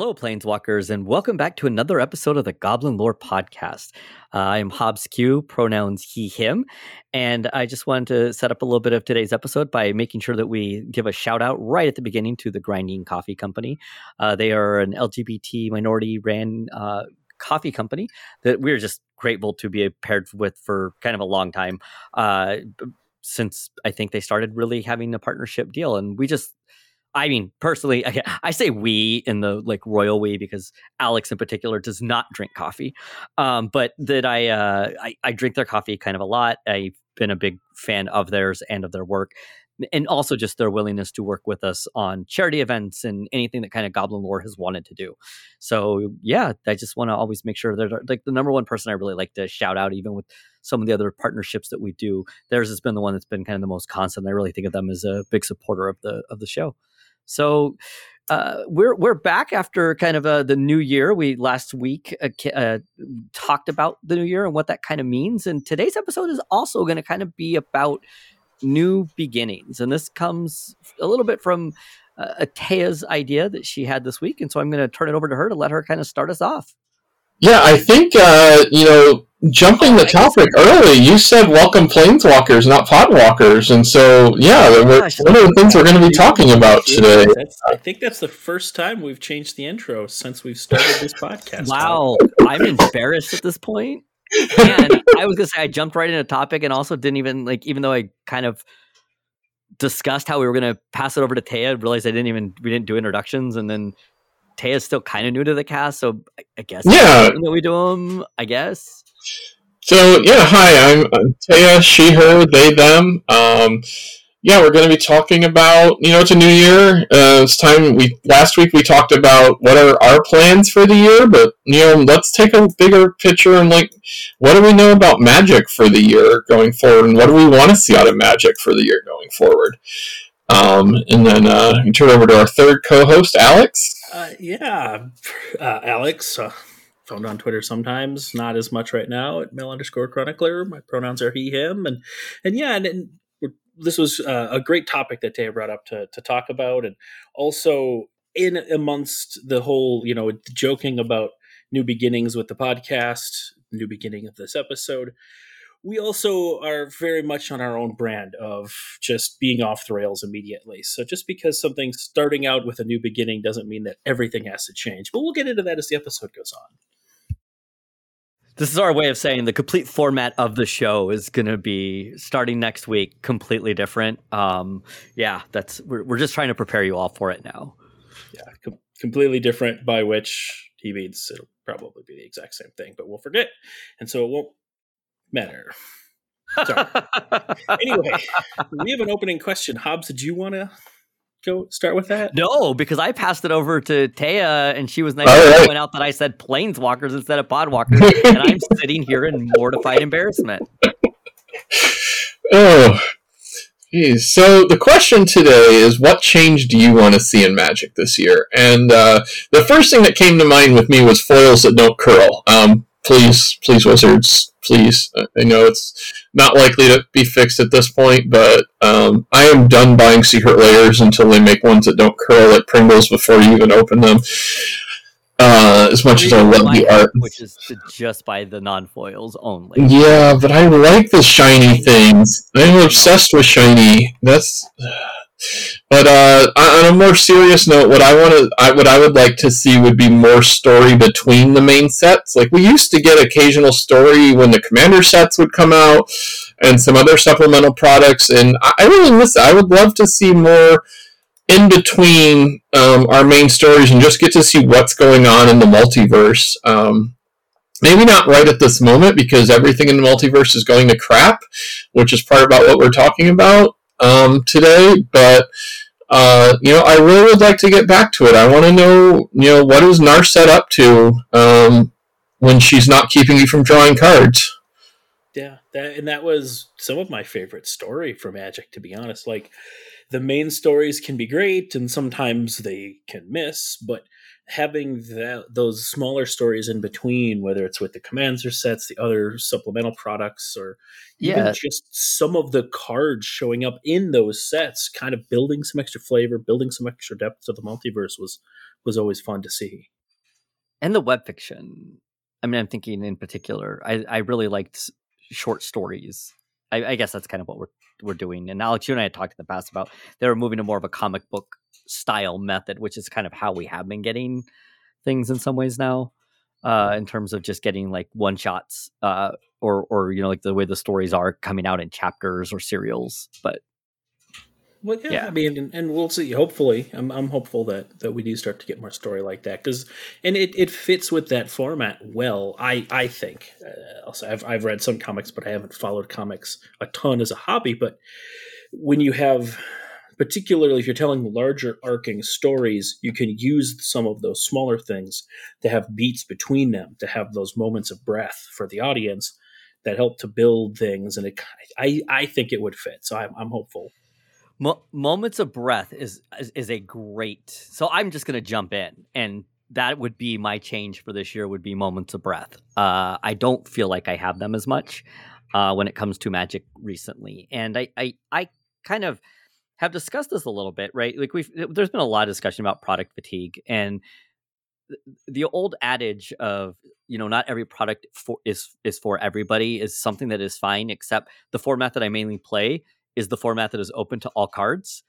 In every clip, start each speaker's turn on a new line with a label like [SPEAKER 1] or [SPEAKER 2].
[SPEAKER 1] Hello, Planeswalkers, and welcome back to another episode of the Goblin Lore Podcast. Uh, I am Hobbs Q, pronouns he, him, and I just wanted to set up a little bit of today's episode by making sure that we give a shout out right at the beginning to the Grinding Coffee Company. Uh, they are an LGBT minority ran uh, coffee company that we're just grateful to be paired with for kind of a long time. Uh, since I think they started really having a partnership deal, and we just I mean, personally, I, I, say we in the like royal we because Alex in particular does not drink coffee. Um, but that I, uh, I, I drink their coffee kind of a lot. I've been a big fan of theirs and of their work, and also just their willingness to work with us on charity events and anything that kind of Goblin Lore has wanted to do. So yeah, I just want to always make sure they're like the number one person I really like to shout out, even with some of the other partnerships that we do. Theirs has been the one that's been kind of the most constant. I really think of them as a big supporter of the of the show. So uh, we're we're back after kind of uh, the new year. We last week uh, uh, talked about the new year and what that kind of means, and today's episode is also going to kind of be about new beginnings, and this comes a little bit from uh, Taya's idea that she had this week, and so I'm going to turn it over to her to let her kind of start us off.
[SPEAKER 2] Yeah, I think uh, you know, jumping the topic early, you said welcome planeswalkers, not podwalkers, and so yeah, oh gosh, one of the things we're going to be talking about today.
[SPEAKER 3] I think that's the first time we've changed the intro since we've started this podcast.
[SPEAKER 1] Wow, I'm embarrassed at this point. And I was going to say I jumped right into topic, and also didn't even like, even though I kind of discussed how we were going to pass it over to Taya, realized I didn't even we didn't do introductions, and then Taya's still kind of new to the cast, so I guess
[SPEAKER 2] yeah,
[SPEAKER 1] we do them. I guess.
[SPEAKER 2] So yeah, hi, I'm Taya. She, her, they, them. Um, yeah, we're going to be talking about you know it's a new year. Uh, it's time. We last week we talked about what are our plans for the year, but you know let's take a bigger picture and like what do we know about Magic for the year going forward, and what do we want to see out of Magic for the year going forward. Um, and then uh, we turn over to our third co-host, Alex.
[SPEAKER 3] Uh, yeah, uh, Alex, uh, found on Twitter sometimes, not as much right now at mail underscore chronicler. My pronouns are he, him, and and yeah, and, and this was uh, a great topic that Taya brought up to to talk about, and also in amongst the whole, you know, joking about new beginnings with the podcast, new beginning of this episode we also are very much on our own brand of just being off the rails immediately. So just because something's starting out with a new beginning doesn't mean that everything has to change. But we'll get into that as the episode goes on.
[SPEAKER 1] This is our way of saying the complete format of the show is going to be starting next week, completely different. Um, yeah, that's we're, we're just trying to prepare you all for it now.
[SPEAKER 3] Yeah, com- completely different. By which he means it'll probably be the exact same thing, but we'll forget, and so it won't matter. Sorry. anyway, we have an opening question. Hobbs, did you want to go start with that?
[SPEAKER 1] No, because I passed it over to Taya, and she was nice to right. point out that I said planeswalkers instead of podwalkers, and I'm sitting here in mortified embarrassment.
[SPEAKER 2] Oh, geez. so the question today is, what change do you want to see in Magic this year? And uh, the first thing that came to mind with me was foils that don't curl. Um, please, please, Wizards, please. I know it's not likely to be fixed at this point, but um, I am done buying Secret Lairs until they make ones that don't curl like Pringles before you even open them. Uh, as much as I love the art,
[SPEAKER 1] which is to just buy the non foils only.
[SPEAKER 2] Yeah, but I like the shiny things. I'm obsessed with shiny. That's. But uh, on a more serious note, what I want to, I, what I would like to see would be more story between the main sets. Like we used to get occasional story when the commander sets would come out, and some other supplemental products. And I, I really miss. It. I would love to see more in between um, our main stories and just get to see what's going on in the multiverse. Um, maybe not right at this moment because everything in the multiverse is going to crap, which is part about what we're talking about um, today, but uh, you know, I really would like to get back to it. I want to know, you know, what is Narset up to um, when she's not keeping you from drawing cards?
[SPEAKER 3] Yeah, that and that was some of my favorite story for Magic, to be honest. Like the main stories can be great and sometimes they can miss, but having that those smaller stories in between, whether it's with the commander sets, the other supplemental products, or even just some of the cards showing up in those sets, kind of building some extra flavor, building some extra depth to the multiverse was was always fun to see.
[SPEAKER 1] and the web fiction. I mean, I'm thinking in particular. I I really liked short stories. I, I guess that's kind of what we're we're doing. And Alex, you and I had talked in the past about they were moving to more of a comic book style method, which is kind of how we have been getting things in some ways now. Uh, in terms of just getting like one shots, uh, or or you know like the way the stories are coming out in chapters or serials. But
[SPEAKER 3] Well, yeah,
[SPEAKER 1] Yeah.
[SPEAKER 3] I mean, and, and we'll see. Hopefully, I'm I'm hopeful that that we do start to get more story like that because, and it, it fits with that format well. I I think. Uh, also, I've I've read some comics, but I haven't followed comics a ton as a hobby. But when you have, particularly if you're telling larger arcing stories, you can use some of those smaller things to have beats between them, to have those moments of breath for the audience that help to build things. And it, I I think it would fit. So I'm I'm hopeful.
[SPEAKER 1] Mo- moments of breath is, is is a great. So I'm just gonna jump in, and that would be my change for this year. Would be moments of breath. Uh, I don't feel like I have them as much uh, when it comes to Magic recently, and I I I kind of have discussed this a little bit, right? Like we've there's been a lot of discussion about product fatigue and the old adage of you know not every product for is is for everybody is something that is fine except the format that I mainly play is the format that is open to all cards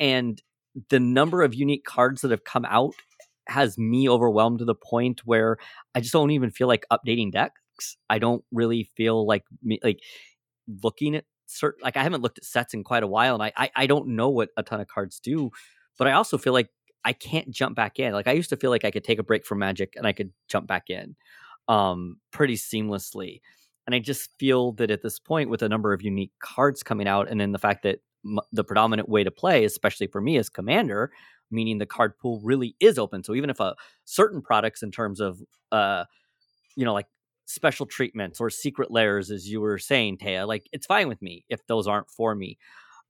[SPEAKER 1] and the number of unique cards that have come out has me overwhelmed to the point where I just don't even feel like updating decks. I don't really feel like me like looking at certain like I haven't looked at sets in quite a while and I, I I don't know what a ton of cards do, but I also feel like I can't jump back in. Like I used to feel like I could take a break from Magic and I could jump back in um pretty seamlessly. And I just feel that at this point with a number of unique cards coming out and then the fact that m- the predominant way to play especially for me as commander meaning the card pool really is open. So even if a certain products in terms of uh you know like special treatments or Secret Lairs as you were saying taya like it's fine with me if those aren't for me.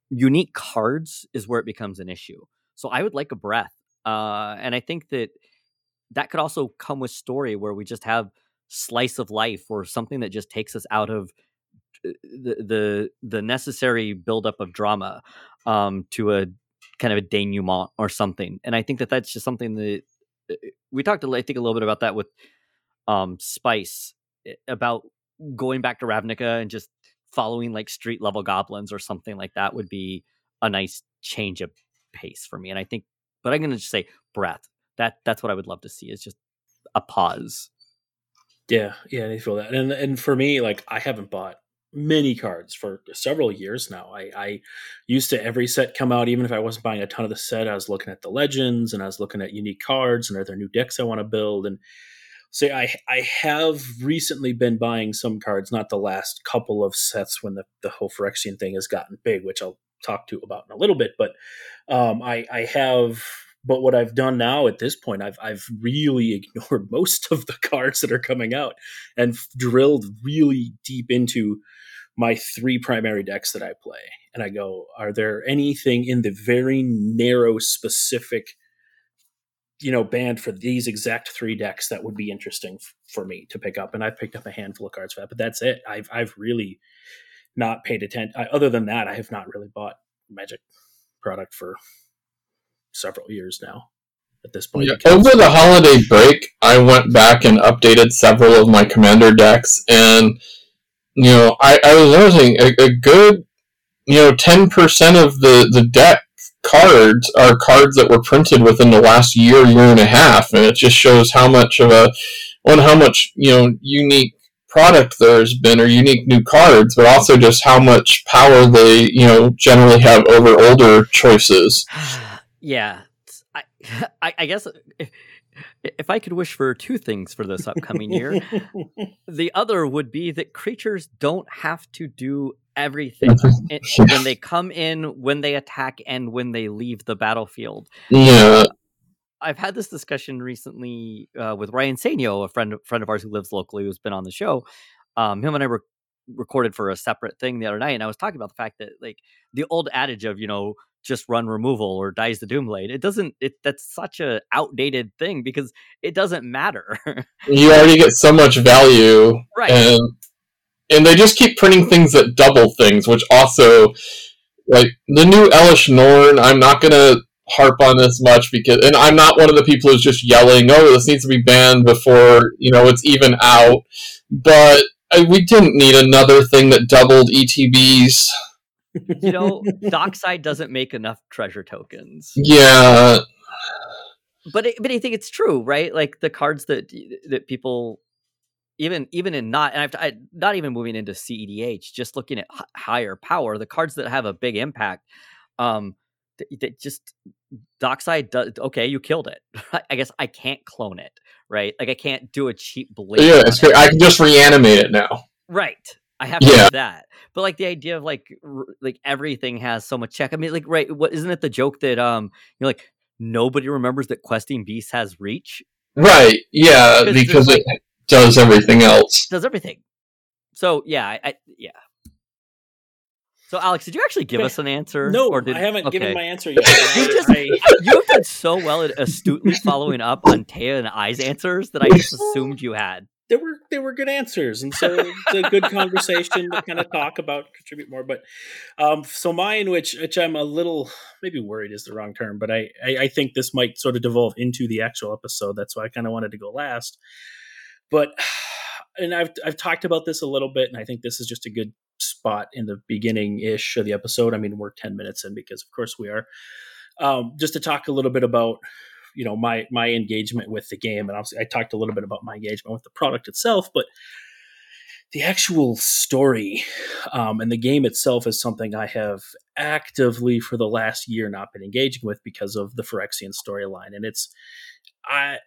[SPEAKER 1] Unique cards is where it becomes an issue. So i would like a breath uh and i think that that could also come with story where we just have slice of life or something that just takes us out of uh, the the the necessary buildup of drama um to a kind of a denouement or something. And i think that that's just something that uh, we talked i think a little bit about that with um spice eh, about going back to ravnica and just following like street level goblins or something like that would be a nice change of pace for me. And i think but i'm gonna just say breath. That that's what i would love to see is just a pause
[SPEAKER 3] Yeah, yeah, I feel that. And and for me, like I haven't bought many cards for several years now. I, I used to every set come out, even if I wasn't buying a ton of the set, I was looking at the legends and I was looking at unique cards and are there new decks I want to build. And say I I have recently been buying some cards, not the last couple of sets when the, the whole Phyrexian thing has gotten big, which I'll talk to about in a little bit. But um, I I have but what I've done now at this point, I've I've really ignored most of the cards that are coming out and f- drilled really deep into my three primary decks that I play. And I go, are there anything in the very narrow, specific, you know, band for these exact three decks that would be interesting f- for me to pick up? And I've picked up a handful of cards for that, but that's it. I've I've really not paid attention. Other than that, I have not really bought Magic product for several years now. At this point,
[SPEAKER 2] Yeah, over the holiday break, I went back and updated several of my commander decks, and you know, I, I was noticing a, a good, you know, ten percent of the the deck cards are cards that were printed within the last year, year and a half, and it just shows how much of a one, how much you know unique product there's been or unique new cards, but also just how much power they you know generally have over older choices.
[SPEAKER 1] yeah I, I i guess if, if i could wish for two things for this upcoming year the other would be that creatures don't have to do everything in- when they come in when they attack and when they leave the battlefield.
[SPEAKER 2] Yeah,
[SPEAKER 1] I've had this discussion recently uh, with Ryan Sanyo, a friend friend of ours who lives locally, who's been on the show. Um, him and I re- recorded for a separate thing the other night, and I was talking about the fact that like the old adage of you know just run removal or dies the Doomblade. It doesn't. It that's such a outdated thing because it doesn't matter.
[SPEAKER 2] you already get so much value,
[SPEAKER 1] right?
[SPEAKER 2] And and they just keep printing things that double things, which also like the new Elesh Norn. I'm not gonna harp on this much because, and I'm not one of the people who's just yelling, "Oh, this needs to be banned before you know it's even out." But I, we didn't need another thing that doubled ETBs.
[SPEAKER 1] You know, Dockside doesn't make enough treasure tokens.
[SPEAKER 2] Yeah,
[SPEAKER 1] but it, but I think it's true, right? Like the cards that that people even even in not and I've I, not even moving into CEDH, just looking at h- higher power, the cards that have a big impact, um, that just Dockside does okay. You killed it. I guess I can't clone it, right? Like I can't do a cheap blade.
[SPEAKER 2] Yeah, it's it. I can just reanimate it now.
[SPEAKER 1] Right. I have to yeah. do that. But like the idea of like r- like everything has so much check. I mean, like right, what isn't it the joke that um you're like nobody remembers that questing beast has reach?
[SPEAKER 2] Right. Yeah, because it like, does everything else.
[SPEAKER 1] Does everything. So yeah, I, I yeah. So, Alex, did you actually give us an answer?
[SPEAKER 3] No,
[SPEAKER 1] or did,
[SPEAKER 3] I haven't okay. given my answer yet.
[SPEAKER 1] you just I, you did so well at astutely following up on Taya and I's answers that I just assumed you had.
[SPEAKER 3] They were they were good answers, and so it's a good conversation to kind of talk about, contribute more. But um, so mine, which which I'm a little maybe worried is the wrong term, but I, I I think this might sort of devolve into the actual episode. That's why I kind of wanted to go last. But and I've I've talked about this a little bit, and I think this is just a good spot in the beginning ish of the episode. I mean, we're 10 minutes in because, of course, we are. Um, just to talk a little bit about you know my my engagement with the game and obviously i talked a little bit about my engagement with the product itself but the actual story um, and the game itself is something i have actively for the last year not been engaging with because of the phyrexian storyline and it's i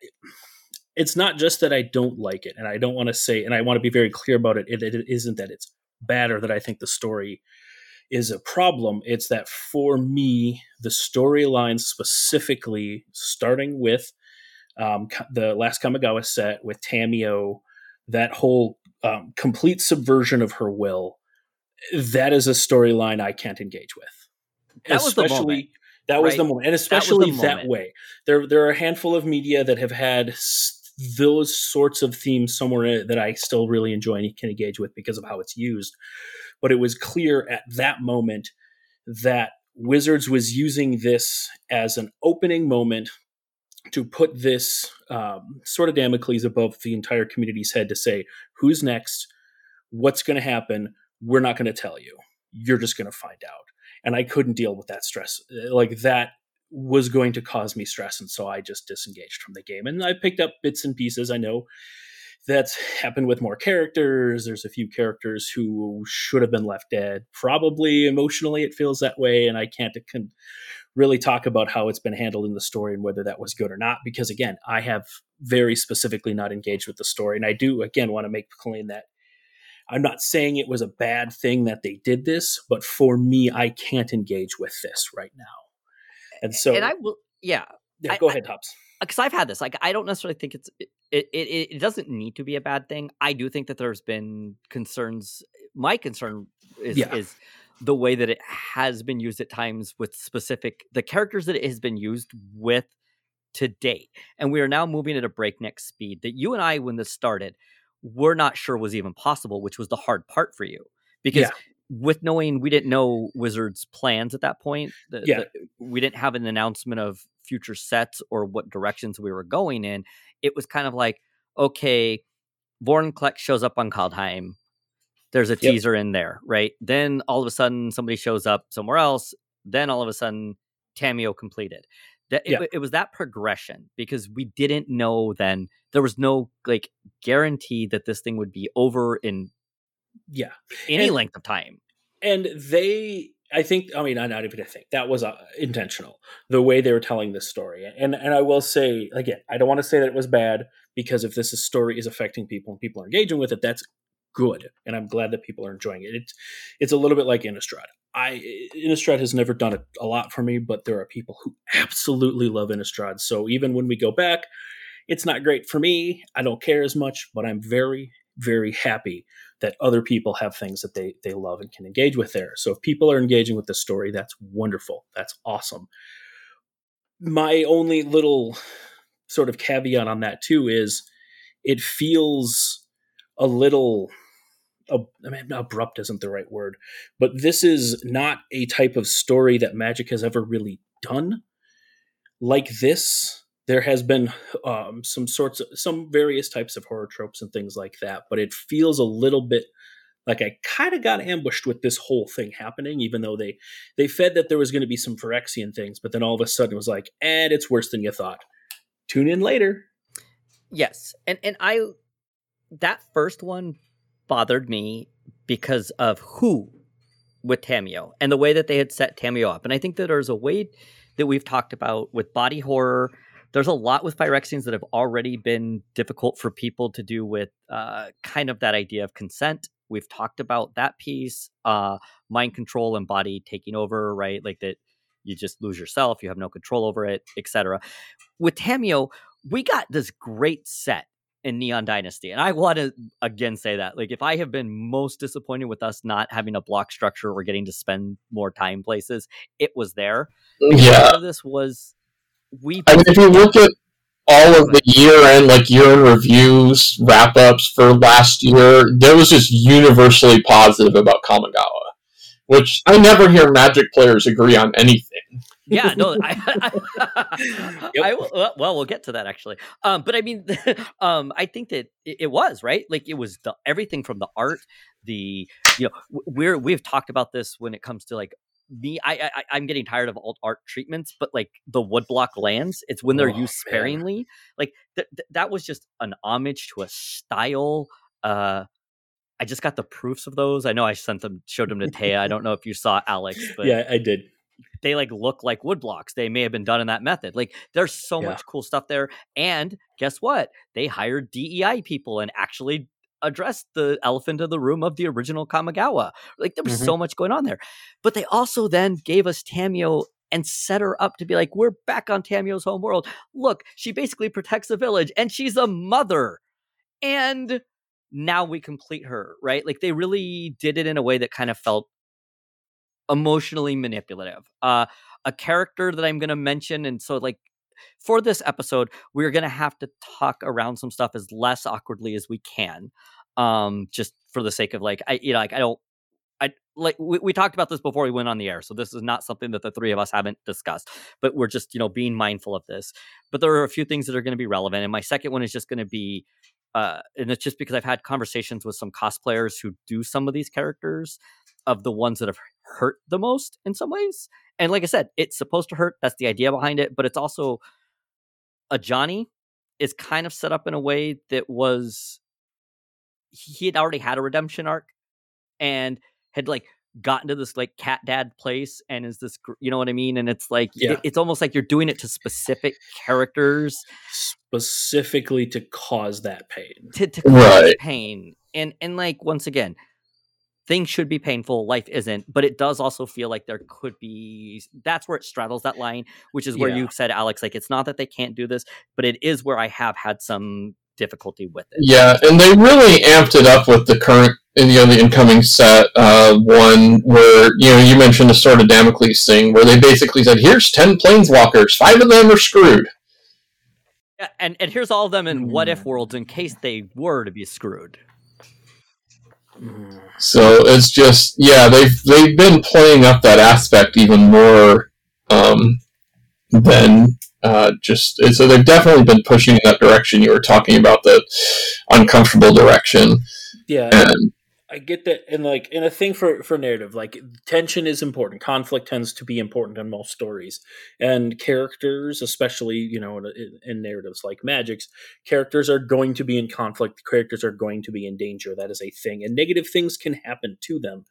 [SPEAKER 3] it's not just that i don't like it and i don't want to say and i want to be very clear about it it, it isn't that it's bad or that I think the story is a problem. It's that for me, the storyline specifically, starting with um, the last Kamigawa set with Tamiyo, that whole um, complete subversion of her will, that is a storyline I can't engage with.
[SPEAKER 1] That especially, was the moment.
[SPEAKER 3] That was right? the moment, and especially that, that way. There, there are a handful of media that have had those sorts of themes somewhere that I still really enjoy and can engage with because of how it's used. But it was clear at that moment that Wizards was using this as an opening moment to put this um, sort of Damocles above the entire community's head to say, who's next? What's going to happen? We're not going to tell you. You're just going to find out. And I couldn't deal with that stress. Like that was going to cause me stress. And so I just disengaged from the game. And I picked up bits and pieces. I know that's happened with more characters. There's a few characters who should have been left dead. Probably emotionally, it feels that way. And I can't con- really talk about how it's been handled in the story and whether that was good or not. Because again, I have very specifically not engaged with the story. And I do, again, want to make claim that I'm not saying it was a bad thing that they did this, but for me, I can't engage with this right now. And so,
[SPEAKER 1] and I will, yeah.
[SPEAKER 3] Yeah, go I, ahead, Hobbs.
[SPEAKER 1] Uh, because I've had this. Like, I don't necessarily think it's it, it. It doesn't need to be a bad thing. I do think that there's been concerns. My concern is yeah. is the way that it has been used at times with specific the characters that it has been used with to date, and we are now moving at a breakneck speed. That you and I, when this started, were not sure was even possible, which was the hard part for you because yeah with knowing we didn't know Wizards' plans at that point, the,
[SPEAKER 3] yeah.
[SPEAKER 1] The, we didn't have an announcement of future sets or what directions we were going in. It was kind of like, okay, Vorinclex shows up on Kaldheim. There's a yep. teaser in there, right? Then all of a sudden somebody shows up somewhere else. Then all of a sudden Tamiyo completed. That yeah. it, it was that progression because we didn't know then there was no like guarantee that this thing would be over in
[SPEAKER 3] yeah
[SPEAKER 1] any
[SPEAKER 3] and,
[SPEAKER 1] length of time.
[SPEAKER 3] and they i think i mean I not even i think that was uh, intentional the way they were telling this story and and i will say again i don't want to say that it was bad because if this is, story is affecting people and people are engaging with it that's good and i'm glad that people are enjoying it. It's it's a little bit like innistrad. I innistrad has never done a, a lot for me but there are people who absolutely love innistrad so even when we go back it's not great for me i don't care as much but i'm very very happy that other people have things that they they love and can engage with there. So if people are engaging with the story, that's wonderful. That's awesome. My only little sort of caveat on that too is it feels a little I mean, abrupt isn't the right word, but this is not a type of story that Magic has ever really done. Like this, there has been um, some sorts of some various types of horror tropes and things like that, but it feels a little bit like I kind of got ambushed with this whole thing happening, even though they they fed that there was going to be some Phyrexian things, but then all of a sudden it was like, and it's worse than you thought. Tune in later.
[SPEAKER 1] Yes, and and I that first one bothered me because of who with Tamiyo and the way that they had set Tamiyo up, and I think that there's a way that we've talked about with body horror there's a lot with Phyrexians that have already been difficult for people to do with uh, kind of that idea of consent. We've talked about that piece, uh, mind control and body taking over, right? Like that you just lose yourself, you have no control over it, etc. With Tamiyo, we got this great set in Neon Dynasty. And I want to again say that. Like if I have been most disappointed with us not having a block structure or getting to spend more time places, it was there.
[SPEAKER 2] Yeah.
[SPEAKER 1] This was we.
[SPEAKER 2] I mean, if you look at all of the year end, like year end reviews, wrap ups for last year, there was just universally positive about Kamigawa, which I never hear Magic players agree on anything.
[SPEAKER 1] yeah, no, I, I, yep. I, well, we'll get to that actually. Um, but I mean, um, I think that it, it, was right. Like it was the, everything from the art, the you know, we're we've talked about this when it comes to like me I, I i'm getting tired of alt art treatments but like the woodblock lands it's when they're oh, used sparingly man. like th- th- that was just an homage to a style uh i just got the proofs of those i know i sent them showed them to taya i don't know if you saw alex but
[SPEAKER 3] yeah i did
[SPEAKER 1] they like look like woodblocks they may have been done in that method like there's so yeah. much cool stuff there and guess what they hired dei people and actually addressed the elephant in the room of the original Kamigawa. Like there was mm-hmm. so much going on there. But they also then gave us Tamiyo and set her up to be like, we're back on Tamiyo's home world. Look, she basically protects the village and she's a mother. And now we complete her, right? Like they really did it in a way that kind of felt emotionally manipulative. Uh, a character that I'm going to mention, and so like for this episode, we're going to have to talk around some stuff as less awkwardly as we can. Um, just for the sake of like, I, you know, like I don't, I like we, we talked about this before we went on the air, so this is not something that the three of us haven't discussed, but we're just, you know, being mindful of this. But there are a few things that are going to be relevant. And my second one is just going to be, uh, and it's just because I've had conversations with some cosplayers who do some of these characters of the ones that have hurt the most in some ways. And like I said, it's supposed to hurt. That's the idea behind it. But it's also Ajani is kind of set up in a way that was he had already had a redemption arc and had like gotten to this like cat dad place and is this you know what i mean and it's like yeah. it, it's almost like you're doing it to specific characters
[SPEAKER 3] specifically to cause that pain
[SPEAKER 1] to, to cause right. pain and and like once again things should be painful life isn't but it does also feel like there could be that's where it straddles that line which is where yeah. you said alex like it's not that they can't do this but it is where i have had some difficulty with it
[SPEAKER 2] yeah and they really amped it up with the current you know the incoming set uh, one where you know you mentioned the sort of damocles thing where they basically said here's 10 planeswalkers five of them are screwed
[SPEAKER 1] yeah, and and here's all of them in what if mm. worlds in case they were to be screwed
[SPEAKER 2] so it's just yeah, they've they've been playing up that aspect even more um, than uh, just so they've definitely been pushing in that direction you were talking about the uncomfortable direction.
[SPEAKER 3] Yeah, and I get that, and like, and a thing for for narrative, like tension is important. Conflict tends to be important in most stories, and characters, especially you know, in, in, narratives like Magic's, characters are going to be in conflict. Characters are going to be in danger. That is a thing, and negative things can happen to them.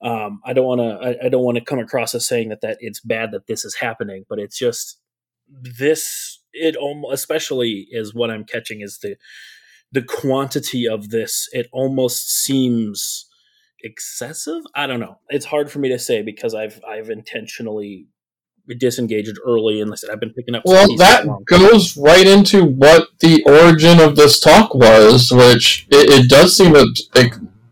[SPEAKER 3] Um, I don't want to. I, I don't want to come across as saying that that it's bad that this is happening, but it's just this. It almost, especially is what I'm catching is the the quantity of this, it almost seems excessive. I don't know. It's hard for me to say because I've I've intentionally disengaged early and I said I've been picking up.
[SPEAKER 2] Well, that goes right into what the origin of this talk was, which it, it does seem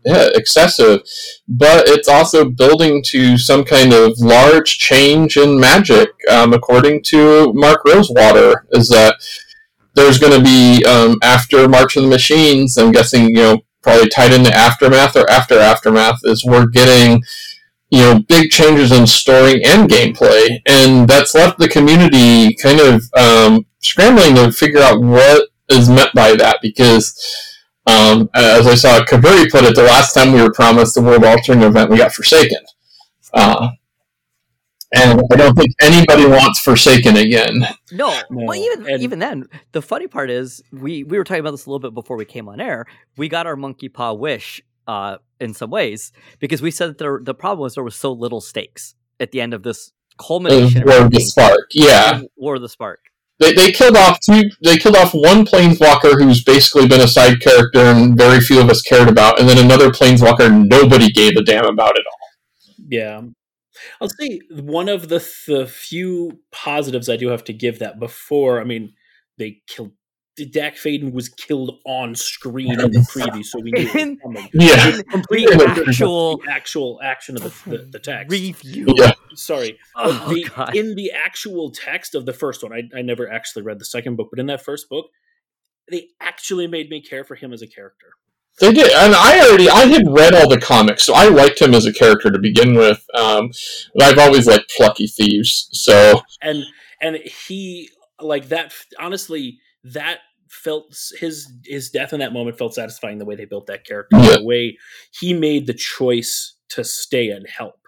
[SPEAKER 2] yeah, excessive, but it's also building to some kind of large change in magic. Um, according to Mark Rosewater, is that there's going to be um, after March of the Machines. I'm guessing you know probably tied into Aftermath or after Aftermath is we're getting you know big changes in story and gameplay, and that's left the community kind of um, scrambling to figure out what is meant by that because um, as I saw Kaveri put it, the last time we were promised the World Altering event, we got Forsaken. Uh, and I don't think anybody wants Forsaken again.
[SPEAKER 1] No,
[SPEAKER 3] No,
[SPEAKER 1] well, even
[SPEAKER 3] and-
[SPEAKER 1] even then, the funny part is we we were talking about this a little bit before we came on air. We got our monkey paw wish uh, in some ways because we said that there, the problem was there was so little stakes at the end of this culmination. of
[SPEAKER 2] War of the. Spark, yeah.
[SPEAKER 1] War of the Spark.
[SPEAKER 2] They, they killed off two. They killed off one planeswalker who's basically been a side character and very few of us cared about, and then another planeswalker nobody gave a damn about at all.
[SPEAKER 3] Yeah. I'll say one of the the few positives I do have to give that before, I mean, they killed Dack Fayden was killed on screen in the preview, so we knew it was coming.
[SPEAKER 2] Yeah,
[SPEAKER 3] Complete
[SPEAKER 1] The actual
[SPEAKER 3] the actual action of the, the, the text.
[SPEAKER 1] review.
[SPEAKER 2] yeah.
[SPEAKER 3] Sorry.
[SPEAKER 1] Oh,
[SPEAKER 3] the,
[SPEAKER 1] God.
[SPEAKER 3] in the actual text of the first one, I, I never actually read the second book, but in that first book, they actually made me care for him as a character.
[SPEAKER 2] They did, and I already I had read all the comics, so I liked him as a character to begin with. Um, but I've always liked plucky thieves, so
[SPEAKER 3] and and he like that honestly that felt his his death in that moment felt satisfying the way they built that character
[SPEAKER 2] Yeah.
[SPEAKER 3] the way he made the choice to stay and help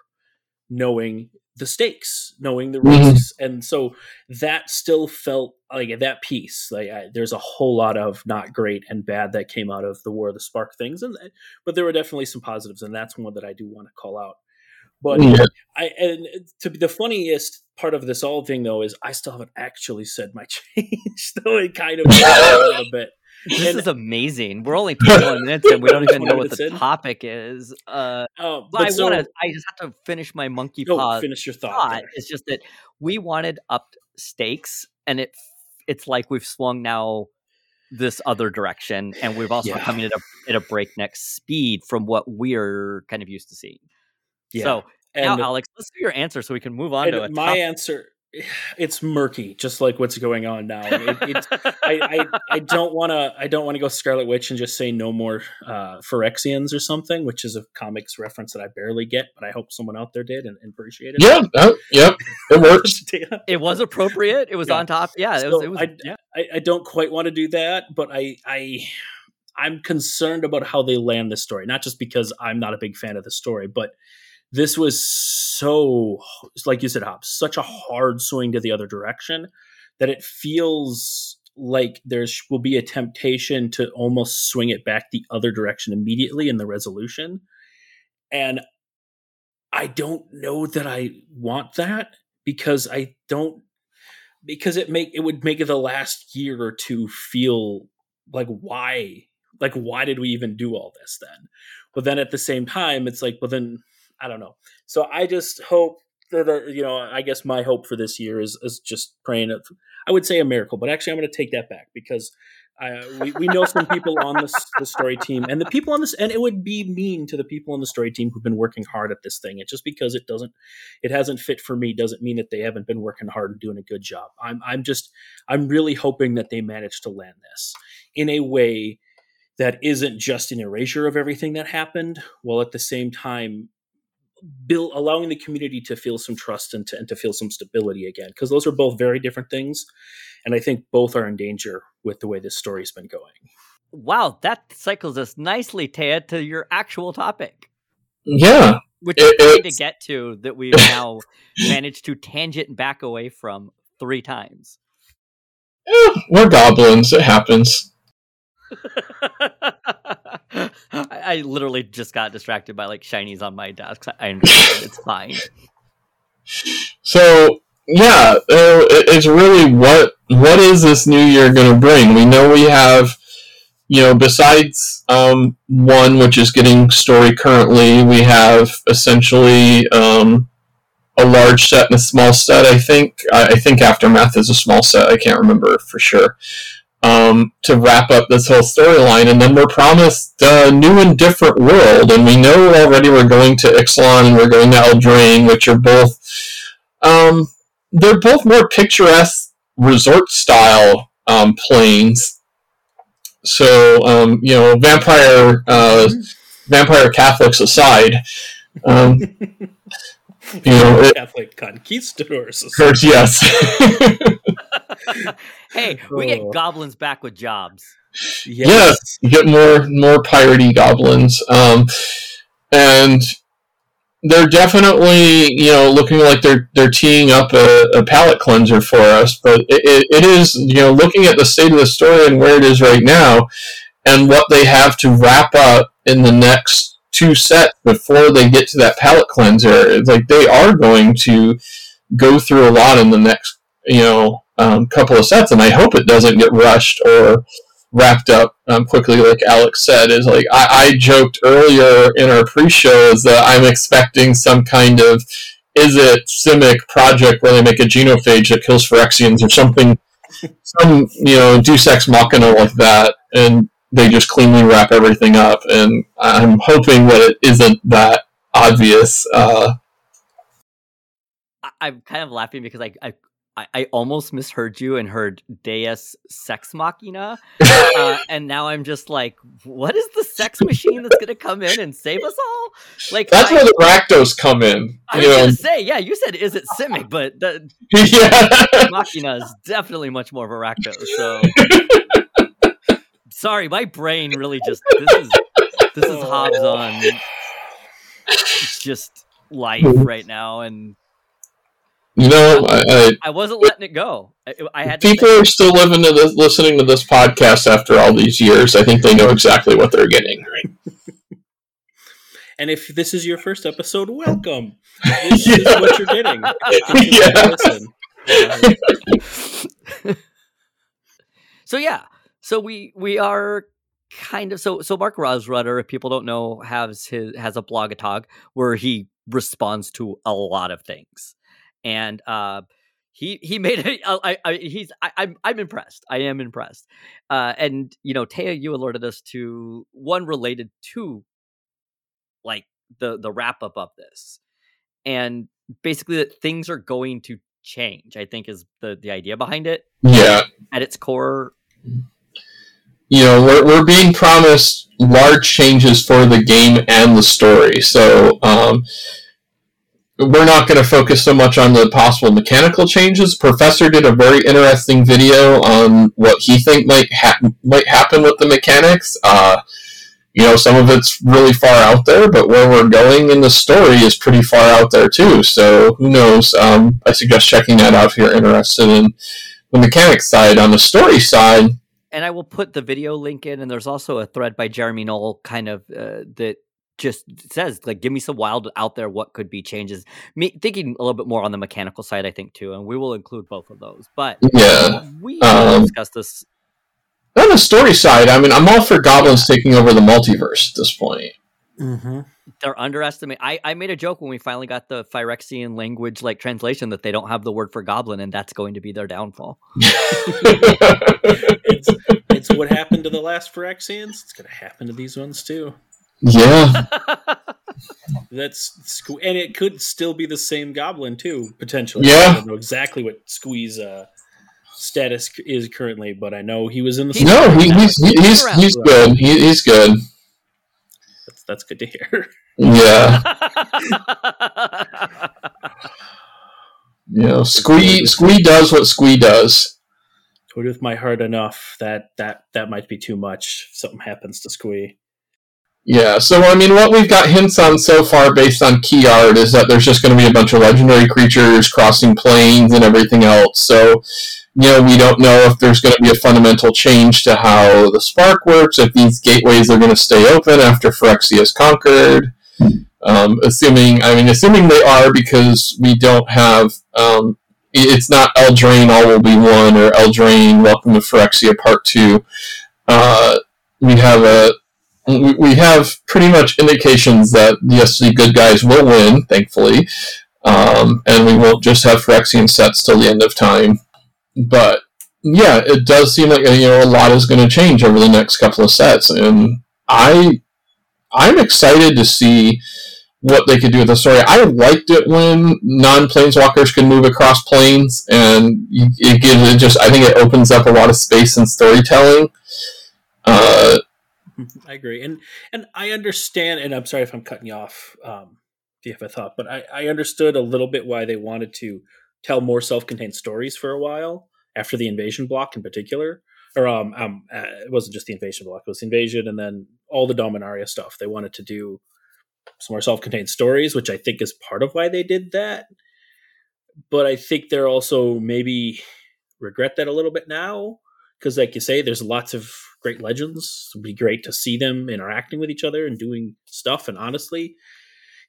[SPEAKER 3] knowing the stakes knowing the
[SPEAKER 2] Mhm.
[SPEAKER 3] risks and so that still felt like that piece like I, there's a whole lot of not great and bad that came out of the war of the spark things and but there were definitely some positives and that's one that i do want to call out but
[SPEAKER 2] yeah.
[SPEAKER 3] I and to be the funniest part of this all thing though is I still haven't actually said my change, though it kind of a little bit.
[SPEAKER 1] This
[SPEAKER 3] And-
[SPEAKER 1] is amazing. We're only 21 minutes and we don't even know what the
[SPEAKER 3] in.
[SPEAKER 1] topic is. Uh,
[SPEAKER 3] Um,
[SPEAKER 1] but I
[SPEAKER 3] so,
[SPEAKER 1] want to. I just have to finish my monkey
[SPEAKER 3] no,
[SPEAKER 1] paw
[SPEAKER 3] finish your thought.
[SPEAKER 1] thought. It's just that we wanted up stakes, and it it's like we've swung now this other direction, and we've also
[SPEAKER 3] Yeah.
[SPEAKER 1] coming at a at a breakneck speed from what we're kind of used to seeing.
[SPEAKER 3] Yeah.
[SPEAKER 1] So
[SPEAKER 3] and,
[SPEAKER 1] now, Alex, let's do your answer so we can move on to a
[SPEAKER 3] my answer, it's murky, just like what's going on now. It, it's, I, I, I don't want to. I don't want to go Scarlet Witch and just say no more uh, Phyrexians or something, which is a comics reference that I barely get, but I hope someone out there did and, and appreciated.
[SPEAKER 2] Yeah, uh, yep, it works.
[SPEAKER 3] it.
[SPEAKER 1] It was appropriate. It was
[SPEAKER 3] Yeah.
[SPEAKER 1] on top. Yeah, it was. It was
[SPEAKER 3] I-
[SPEAKER 1] yeah.
[SPEAKER 3] I, I don't quite want to do that, but I I I'm concerned about how they land this story. Not just because I'm not a big fan of the story, but this was so like you said, Hobbs, such a hard swing to the other direction that it feels like there's will be a temptation to almost swing it back the other direction immediately in the resolution. And I don't know that I want that because I don't because it make it would make the last year or two feel like why like why did we even do all this then but then at the same time it's like well then i don't know so i just hope that you know i guess my hope for this year is is just praying of i would say a miracle but actually i'm going to take that back because uh, we, we know some people on the story team and the people on this and it would be mean to the people on the story team who've been working hard at this thing it just because it doesn't it hasn't fit for me doesn't mean that they haven't been working hard and doing a good job. I'm I'm just I'm really hoping that they manage to land this in a way that isn't just an erasure of everything that happened, while at the same time build allowing the community to feel some trust and to, and to feel some stability again because those are both very different things and i think both are in danger with the way this story's been going
[SPEAKER 1] Wow, that cycles us nicely, Taya, to your actual topic,
[SPEAKER 2] Yeah,
[SPEAKER 1] which
[SPEAKER 2] It-
[SPEAKER 1] we're trying to get to that we've now managed to tangent back away from three times.
[SPEAKER 2] We're goblins. It happens.
[SPEAKER 1] I, I literally just got distracted by like shinies on my desk. I understand. it's fine.
[SPEAKER 2] So yeah, it- it's really what what is this new year going to bring? We know we have, you know, besides um, one which is getting story currently, we have essentially um, a large set and a small set. I think I, I think Aftermath is a small set. I can't remember for sure. Um, to wrap up this whole storyline. And then we're promised a new and different world, and we know already we're going to Ixalan and we're going to Eldraine, which are both um, they're both more picturesque resort style um, planes. So um, you know, vampire uh, vampire Catholics aside. Um, you know, it,
[SPEAKER 3] Catholic conquistadors.
[SPEAKER 2] of course, yes.
[SPEAKER 1] hey, we get
[SPEAKER 3] Oh.
[SPEAKER 1] goblins back with jobs.
[SPEAKER 2] yes, you get more more piratey goblins, um, and they're definitely you know looking like they're they're teeing up a, a palate cleanser for us. But it, it, it is you know looking at the state of the story and where it is right now, and what they have to wrap up in the next two sets before they get to that palate cleanser. It's like they are going to go through a lot in the next you know um, couple of sets, and I hope it doesn't get rushed or wrapped up um, quickly, like Alex said. Is like I, I joked earlier in our pre-show is that I'm expecting some kind of is it Simic project where they make a genophage that kills Phyrexians or something, some you know Deus Ex Machina like that, and they just cleanly wrap everything up. And I'm hoping that it isn't that obvious. Uh,
[SPEAKER 1] I'm kind of laughing because I, I I- I almost misheard you and heard Deus Sex Machina, uh, and now I'm just like, what is the sex machine that's gonna come in and save us all? Like
[SPEAKER 2] that's
[SPEAKER 1] I,
[SPEAKER 2] where the Rakdos come in.
[SPEAKER 1] I
[SPEAKER 2] You
[SPEAKER 1] was
[SPEAKER 2] know,
[SPEAKER 1] gonna say, yeah, you said is it Simic, but the
[SPEAKER 2] yeah.
[SPEAKER 1] Machina is definitely much more of a Rakdos. So sorry, my brain really just this is this is Hobbs on just life right now, and
[SPEAKER 2] You know, I, I,
[SPEAKER 1] I wasn't letting it go. I, I had
[SPEAKER 2] people
[SPEAKER 1] say-
[SPEAKER 2] are still living to this, listening to this podcast after all these years. I think they know exactly what they're getting.
[SPEAKER 3] And if this is your first episode, welcome. This is what you're getting.
[SPEAKER 2] Yeah.
[SPEAKER 1] So yeah so we we are kind of so so mark Rosewater if people don't know has his has a blog blogatog where he responds to a lot of things and uh he he made it I, I he's I, i'm i'm impressed i am impressed uh and you know taya you alerted us to one related to like the the wrap up of this and basically that things are going to change i think is the the idea behind it
[SPEAKER 2] Yeah,
[SPEAKER 1] at its core
[SPEAKER 2] you know, we're, we're being promised large changes for the game and the story. So, um, we're not going to focus so much on the possible mechanical changes. Professor did a very interesting video on what he think might ha- might happen with the mechanics. Uh, you know, some of it's really far out there, but where we're going in the story is pretty far out there too. So who knows? Um, I suggest checking that out if you're interested in the mechanics side. On the story side,
[SPEAKER 1] and I will put the video link in. And there's also a thread by Jeremy Knoll, kind of uh, that just says like, "Give me some wild out there. What could be changes?" Me thinking a little bit more on the mechanical side, I think too, and we will include both of those. But
[SPEAKER 2] yeah.
[SPEAKER 1] we
[SPEAKER 2] Um,
[SPEAKER 1] will discuss this.
[SPEAKER 2] On the story side, I mean, I'm all for goblins taking over the multiverse at this point.
[SPEAKER 1] They're underestimating. I, I made a joke when we finally got the Phyrexian language like translation that they don't have the word for goblin, and that's going to be their downfall.
[SPEAKER 3] it's, it's what happened to the last Phyrexians. It's going to happen to these ones too.
[SPEAKER 2] Yeah,
[SPEAKER 3] That's sque- and it could still be the same goblin too, potentially.
[SPEAKER 2] Yeah.
[SPEAKER 3] I don't know exactly what Squee's uh, status c- is currently, but I know he was in the.
[SPEAKER 1] He's
[SPEAKER 2] no, he,
[SPEAKER 1] around.
[SPEAKER 2] he's he- he's he's good. He, he's good.
[SPEAKER 3] That's, that's good to hear.
[SPEAKER 2] Yeah, you know, Squee Squee does what Squee does.
[SPEAKER 3] Toyed with my heart enough that that that might be too much. If something happens to Squee.
[SPEAKER 2] Yeah, so I mean, what we've got hints on so far, based on key art, is that there's just going to be a bunch of legendary creatures crossing planes and everything else. So, you know, we don't know if there's going to be a fundamental change to how the spark works, if these gateways are going to stay open after Phyrexia is conquered. Um, assuming, I mean, assuming they are, because we don't have, um, it's not Eldraine All Will Be One or Eldraine Welcome to Phyrexia Part Two. Uh, we have a we have pretty much indications that yes, the good guys will win, thankfully, um, and we won't just have Phyrexian sets till the end of time. But yeah, it does seem like you know a lot is going to change over the next couple of sets, and I I'm excited to see what they could do with the story. I liked it when non planeswalkers can move across planes, and it gives it just I think it opens up a lot of space in storytelling. Uh,
[SPEAKER 3] I agree, and and I understand. And I'm sorry if I'm cutting you off. Um, if a thought, but I, I understood a little bit why they wanted to tell more self-contained stories for a while after the invasion block in particular or um, um uh, it wasn't just the invasion block it was invasion and then all the dominaria stuff they wanted to do some more self-contained stories which i think is part of why they did that but i think they're also maybe regret that a little bit now because like you say there's lots of great legends it'd be great to see them interacting with each other and doing stuff and honestly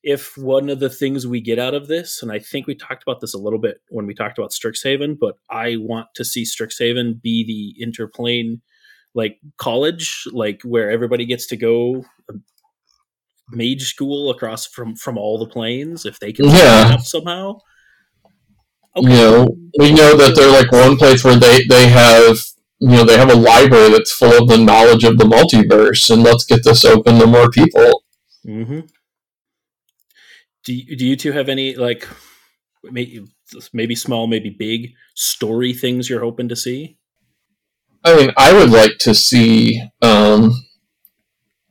[SPEAKER 3] if one of the things we get out of this, and I think we talked about this a little bit when we talked about Strixhaven, but I want to see Strixhaven be the interplane like college, like where everybody gets to go um, mage school across from from all the planes if they can
[SPEAKER 2] yeah.
[SPEAKER 3] somehow.
[SPEAKER 2] Okay. You know, we know that they're like one place where they they have you know they have a library that's full of the knowledge of the multiverse, and let's get this open to more people.
[SPEAKER 3] Mm-hmm do you, do you two have any like maybe, maybe small, maybe big story things you're hoping to see?
[SPEAKER 2] I mean, I would like to see. Um,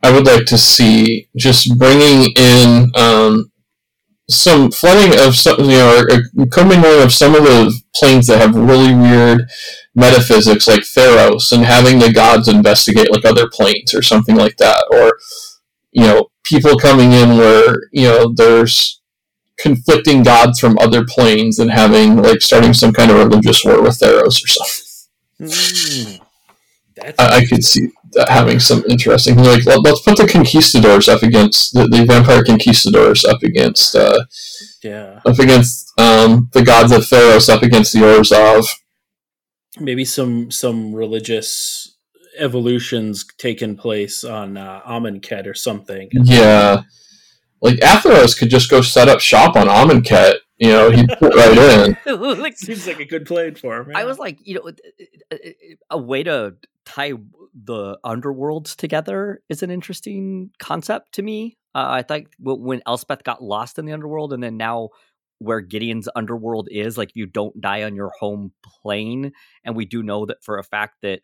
[SPEAKER 2] I would like to see just bringing in um, some flooding of some, you know, or commingling of some of the planes that have really weird metaphysics, like Theros, and having the gods investigate like other planes or something like that, or you know, people coming in where you know there's conflicting gods from other planes and having like starting some kind of religious war with Theros or something. Mm, I, I, could see having some interesting like let, us put the conquistadors up against the, the vampire conquistadors up against uh,
[SPEAKER 3] yeah
[SPEAKER 2] up against um, the gods of Theros up against the Orzhov.
[SPEAKER 3] Maybe some some religious evolutions taking place on uh, Amonkhet or something.
[SPEAKER 2] Yeah, like Athreos could just go set up shop on Amonkhet. You know, he'd put right
[SPEAKER 3] in. like, Seems like a good plan for him.
[SPEAKER 1] I was like, you know, a way to tie the underworlds together is an interesting concept to me. Uh, I think when Elspeth got lost in the underworld, and then now where Gideon's underworld is, like you don't die on your home plane, and we do know that for a fact that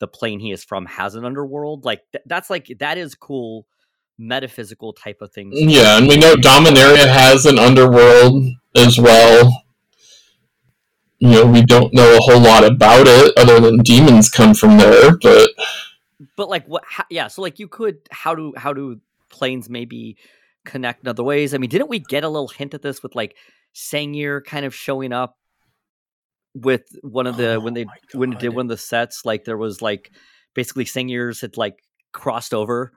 [SPEAKER 1] the plane he is from has an underworld. Like th- that's like that is cool metaphysical type of things.
[SPEAKER 2] Yeah, and we know Dominaria has an underworld as well. You know, we don't know a whole lot about it other than demons come from there, but
[SPEAKER 1] but like what how, yeah, so like you could how do how do planes maybe connect in other ways? I mean, didn't we get a little hint at this with like Sengir kind of showing up with one of the oh, when they when they did one of the sets, like there was like basically Sengir's had like crossed over.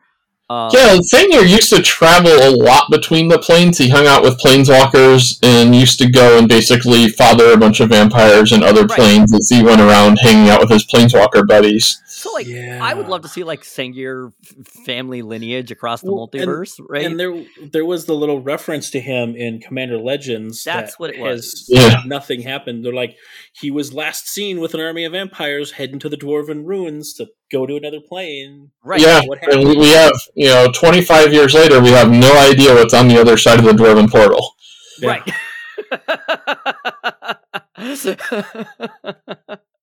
[SPEAKER 2] Um, yeah, Sengir used to travel a lot between the planes. He hung out with planeswalkers and used to go and basically father a bunch of vampires and other right. planes as he went around hanging out with his planeswalker buddies.
[SPEAKER 1] So like, yeah. I would love to see like Sengir family lineage across the well, multiverse,
[SPEAKER 3] and,
[SPEAKER 1] right?
[SPEAKER 3] And there, there was the little reference to him in Commander Legends.
[SPEAKER 1] That's that what it was.
[SPEAKER 2] Yeah.
[SPEAKER 3] Nothing happened. They're like, he was last seen with an army of vampires heading to the Dwarven ruins to go to another plane.
[SPEAKER 2] Right. Yeah. And we have, you know, 25 years later, we have no idea what's on the other side of the Dwarven portal.
[SPEAKER 1] Yeah. Right.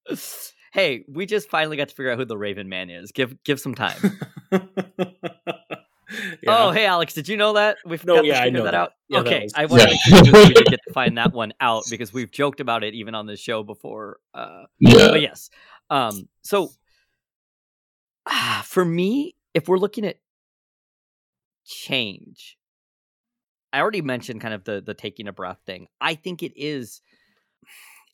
[SPEAKER 1] hey, we just finally got to figure out who the Raven Man is. Give give some time. yeah. Oh, hey, Alex, did you know that?
[SPEAKER 3] We've no, got yeah, to figure
[SPEAKER 1] that,
[SPEAKER 3] that,
[SPEAKER 1] out.
[SPEAKER 3] Yeah,
[SPEAKER 1] okay, was... I want yeah. to get to find that one out because we've joked about it even on the show before. Uh,
[SPEAKER 2] yeah.
[SPEAKER 1] But yes, um, so uh, for me, if we're looking at change, I already mentioned kind of the the taking a breath thing. I think it is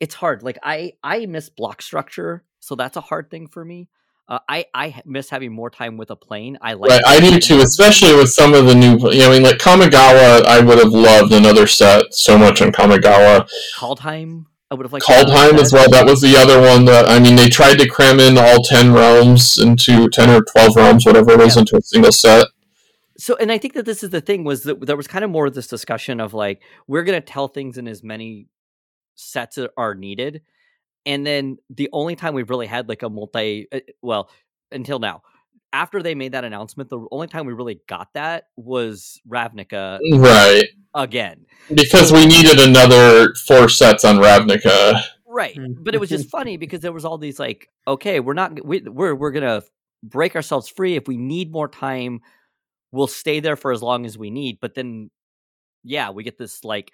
[SPEAKER 1] it's hard. Like I I miss block structure, so that's a hard thing for me. Uh, I I miss having more time with a plane. I like.
[SPEAKER 2] Right, I do too, especially with some of the new. You know, I mean, like Kamigawa, I would have loved another set so much on Kamigawa.
[SPEAKER 1] Kaldheim, I would have liked.
[SPEAKER 2] Kaldheim as well. That was the other one that I mean, they tried to cram in all ten realms into ten or twelve realms, whatever it was, yeah. into a single set.
[SPEAKER 1] So, and I think that this is the thing was that there was kind of more of this discussion of like we're going to tell things in as many sets that are needed and then the only time we've really had like a multi, uh, well, until now, after they made that announcement, the only time we really got that was Ravnica
[SPEAKER 2] Right.
[SPEAKER 1] again.
[SPEAKER 2] Because we needed another four sets on Ravnica.
[SPEAKER 1] Right.
[SPEAKER 3] Mm.
[SPEAKER 1] But it was just funny because there was all these like, okay, we're not we, we're we're going to break ourselves free if we need more time, we'll stay there for as long as we need, but then yeah, we get this like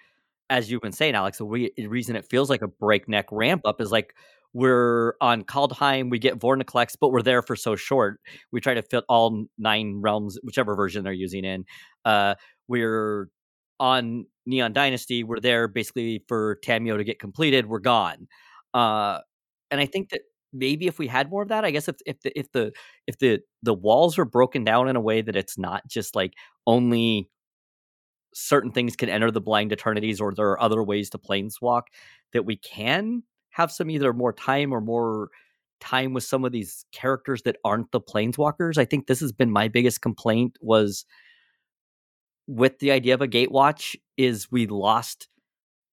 [SPEAKER 1] as you've been saying Alex, the re- reason it feels like a breakneck ramp up is like we're on Kaldheim, we get Vorinclex, but we're there for so short. We try to fit all nine realms, whichever version they're using in. Uh, we're on Neon Dynasty. We're there basically for Tamiyo to get completed. We're gone. Uh, and I think that maybe if we had more of that, I guess if if the if the if the the walls were broken down in a way that it's not just like only certain things can enter the blind eternities or there are other ways to planeswalk that we can have some either more time or more time with some of these characters that aren't the planeswalkers. I think this has been my biggest complaint was with the idea of a gatewatch is we lost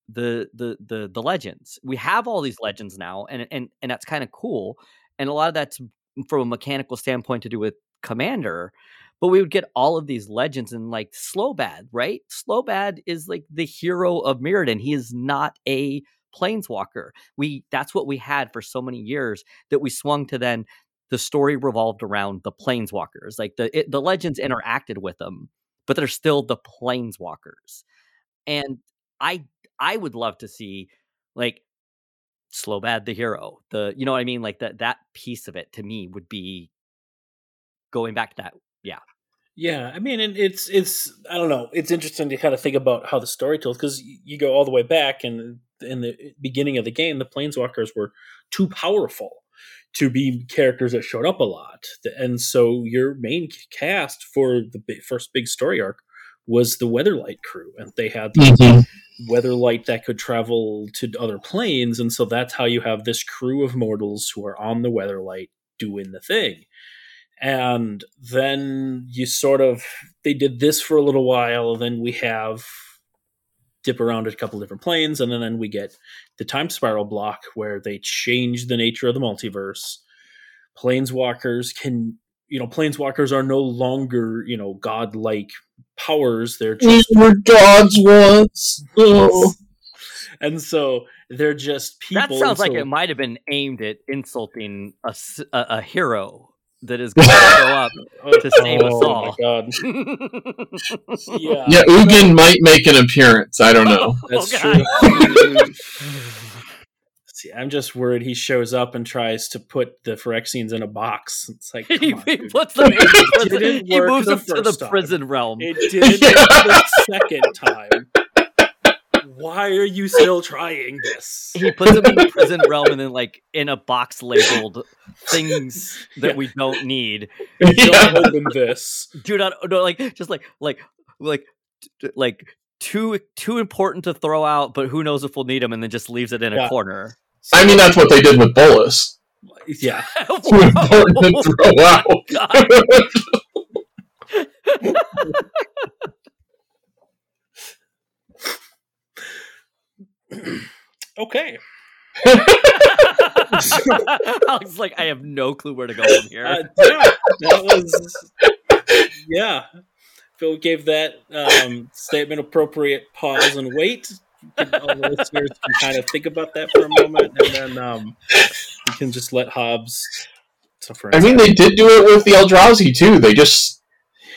[SPEAKER 1] the the the the legends. We have all these legends now and and and that's kind of cool. And a lot of that's from a mechanical standpoint to do with commander but we would get all of these legends and like Slobad, right? Slobad is like the hero of Mirrodin. He is not a planeswalker. We that's what we had for so many years that we swung to then the story revolved around the planeswalkers. Like the it, the legends mm-hmm. interacted with them, but they're still the planeswalkers. And I I would love to see like Slobad the hero. The you know what I mean? Like that that piece of it to me would be going back to that yeah
[SPEAKER 3] Yeah, I mean, and it's it's I don't know. It's interesting to kind of think about how the story tells because you go all the way back, and in the beginning of the game, the planeswalkers were too powerful to be characters that showed up a lot, and so your main cast for the first big story arc was the Weatherlight crew, and they had the
[SPEAKER 2] Mhm.
[SPEAKER 3] Weatherlight that could travel to other planes, and so that's how you have this crew of mortals who are on the Weatherlight doing the thing and then you sort of they did this for a little while then we have dip around a couple different planes and then, then we get the time spiral block where they change the nature of the multiverse planeswalkers can you know planeswalkers are no longer you know godlike powers they're
[SPEAKER 2] We
[SPEAKER 3] just
[SPEAKER 2] were gods once. Oh.
[SPEAKER 3] and so they're just people
[SPEAKER 1] That sounds like it might have been aimed at insulting a a hero that is going to show up. to save us
[SPEAKER 3] oh
[SPEAKER 1] all.
[SPEAKER 3] my god yeah
[SPEAKER 2] Yeah, Ugin might make an appearance. I don't know.
[SPEAKER 3] That's
[SPEAKER 1] Oh,
[SPEAKER 3] true. See, I'm just worried he shows up and tries to put the Phyrexians in a box. It's like,
[SPEAKER 1] he,
[SPEAKER 3] come on,
[SPEAKER 1] he puts them in prison.
[SPEAKER 3] didn't
[SPEAKER 1] He moves
[SPEAKER 3] the
[SPEAKER 1] them to the
[SPEAKER 3] time.
[SPEAKER 1] prison realm.
[SPEAKER 3] it didn't
[SPEAKER 2] Yeah.
[SPEAKER 3] the second time. Why are you still trying this?
[SPEAKER 1] He puts them in the prison realm and then like in a box labeled things that
[SPEAKER 3] Yeah.
[SPEAKER 1] we don't need.
[SPEAKER 3] Don't
[SPEAKER 2] Yeah.
[SPEAKER 3] open this.
[SPEAKER 1] Do not no like just like like like t- like too too important to throw out, but who knows if we'll need them, and then just leaves it in a
[SPEAKER 3] Yeah.
[SPEAKER 1] corner.
[SPEAKER 2] I mean, that's what they did with Bolas.
[SPEAKER 3] Yeah.
[SPEAKER 2] Too important to throw oh
[SPEAKER 1] out.
[SPEAKER 3] Okay.
[SPEAKER 1] Alex is like, I have no clue where to go from here.
[SPEAKER 3] Uh, yeah, that was. Yeah, Phil gave that um, statement appropriate pause and wait. All the listeners can kind of think about that for a moment, and then um, you can just let Hobbs suffer.
[SPEAKER 2] I mean, they did do it with the Eldrazi too. They just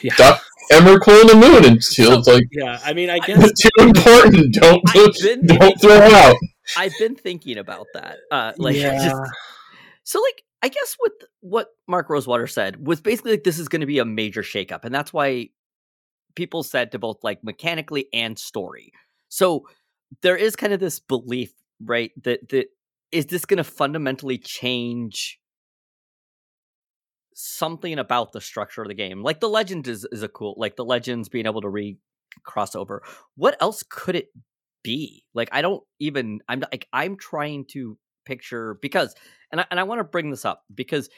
[SPEAKER 3] Yeah.
[SPEAKER 2] duck Emrakul in the moon until it's like
[SPEAKER 3] yeah. I mean, I guess it's
[SPEAKER 2] too important. Don't
[SPEAKER 1] I've been
[SPEAKER 2] don't throw it out.
[SPEAKER 1] I've been thinking about that. Uh, like,
[SPEAKER 3] yeah,
[SPEAKER 1] just, so like, I guess what what Mark Rosewater said was basically like this is going to be a major shakeup, and that's why people said to both like mechanically and story. So there is kind of this belief, right, that that is this going to fundamentally change something about the structure of the game. Like the legend is is a cool, like the legends being able to re crossover. What else could it be? Like I don't even I'm like I'm trying to picture because and I, and I want to bring this up because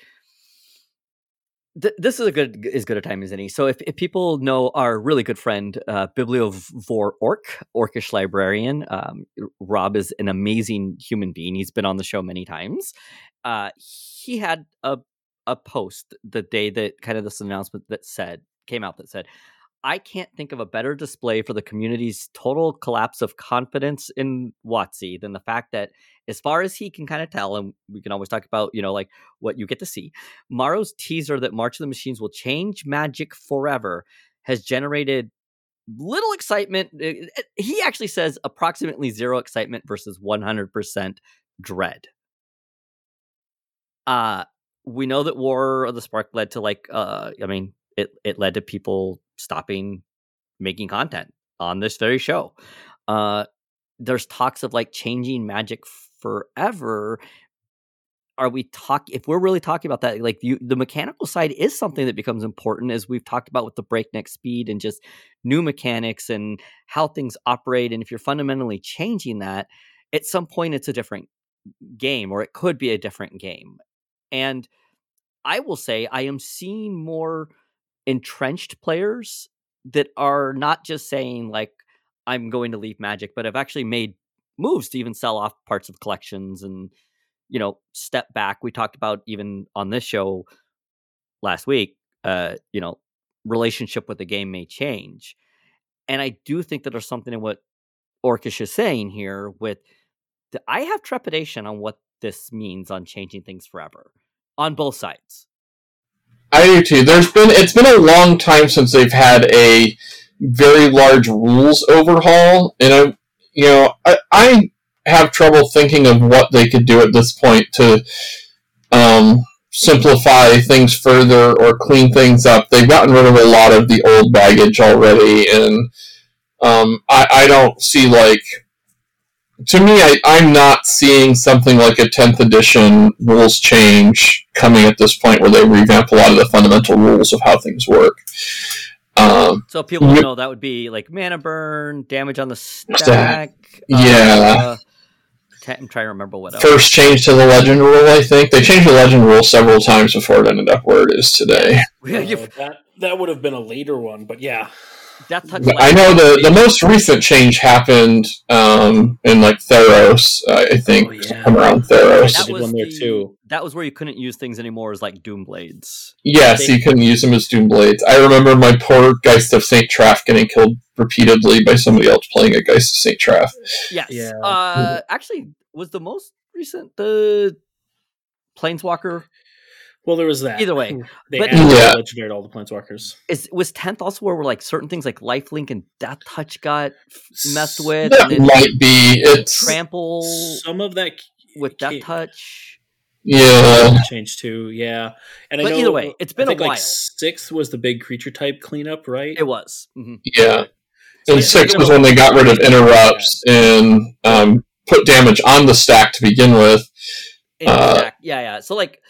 [SPEAKER 1] th- this is a good as good a time as any. So if, if people know our really good friend uh, Bibliovore Orc, Orcish librarian, um, Rob is an amazing human being. He's been on the show many times. Uh, he had a a post the day that kind of this announcement that said came out that said, I can't think of a better display for the community's total collapse of confidence in WotC than the fact that, as far as he can kind of tell, and we can always talk about, you know, like what you get to see, Maro's teaser that March of the Machines will change magic forever has generated little excitement. Eh, eh, he actually says approximately zero excitement versus 100% dread. Uh, we know that War of the Spark led to like, uh, I mean, it, it led to people stopping making content on this very show. Uh, there's talks of like changing magic forever. Are we talking? If we're really talking about that, like you, the mechanical side is something that becomes important, as we've talked about with the breakneck speed and just new mechanics and how things operate. And if you're fundamentally changing that, at some point it's a different game, or it could be a different game. And I will say, I am seeing more entrenched players that are not just saying like I'm going to leave Magic, but have actually made moves to even sell off parts of collections and you know step back. We talked about even on this show last week. Uh, you know, relationship with the game may change, and I do think that there's something in what Orcish is saying here. With the, I have trepidation on what this means on changing things forever on both sides.
[SPEAKER 2] I do too. There's been it's been a long time since they've had a very large rules overhaul, and I, you know, I, I have trouble thinking of what they could do at this point to um, simplify things further or clean things up. They've gotten rid of a lot of the old baggage already, and um, I, I don't see like to me, I, I'm not seeing something like a 10th edition rules change coming at this point where they revamp a lot of the fundamental rules of how things work. Um,
[SPEAKER 1] so people know that would be like mana burn, damage on the stack. stack.
[SPEAKER 2] Yeah. Uh,
[SPEAKER 1] I'm trying to remember what else.
[SPEAKER 2] First change to the legend rule, I think. They changed the legend rule several times before it ended up where it is today.
[SPEAKER 3] Uh, that, that would have been a later one, but yeah.
[SPEAKER 2] Death Touch. I know the the most recent change happened um, in like Theros. I think oh, yeah. come around Theros.
[SPEAKER 1] That was there too. That was where you couldn't use things anymore as like Doom Blades.
[SPEAKER 2] Yes, they, you couldn't use them as Doom Blades. I remember my poor Geist of Saint Traff getting killed repeatedly by somebody else playing a Geist of Saint Traff.
[SPEAKER 1] Yes. Yeah. Uh, actually, was the most recent the Planeswalker
[SPEAKER 3] well, there was that.
[SPEAKER 1] Either way,
[SPEAKER 3] they but yeah. legendary all the planeswalkers.
[SPEAKER 1] Is was tenth also where were like certain things like lifelink and death touch got messed with?
[SPEAKER 2] That might be it's
[SPEAKER 1] trample.
[SPEAKER 3] Some of that
[SPEAKER 1] with death touch.
[SPEAKER 2] Yeah,
[SPEAKER 3] change too. Yeah, and
[SPEAKER 1] but
[SPEAKER 3] I know,
[SPEAKER 1] either way, it's been a while. Like
[SPEAKER 3] six was the big creature type cleanup, right?
[SPEAKER 1] It was. Mm-hmm.
[SPEAKER 2] Yeah, so and six was when they got rid of interrupts and um, put damage on the stack to begin with.
[SPEAKER 1] Uh, yeah, yeah. So like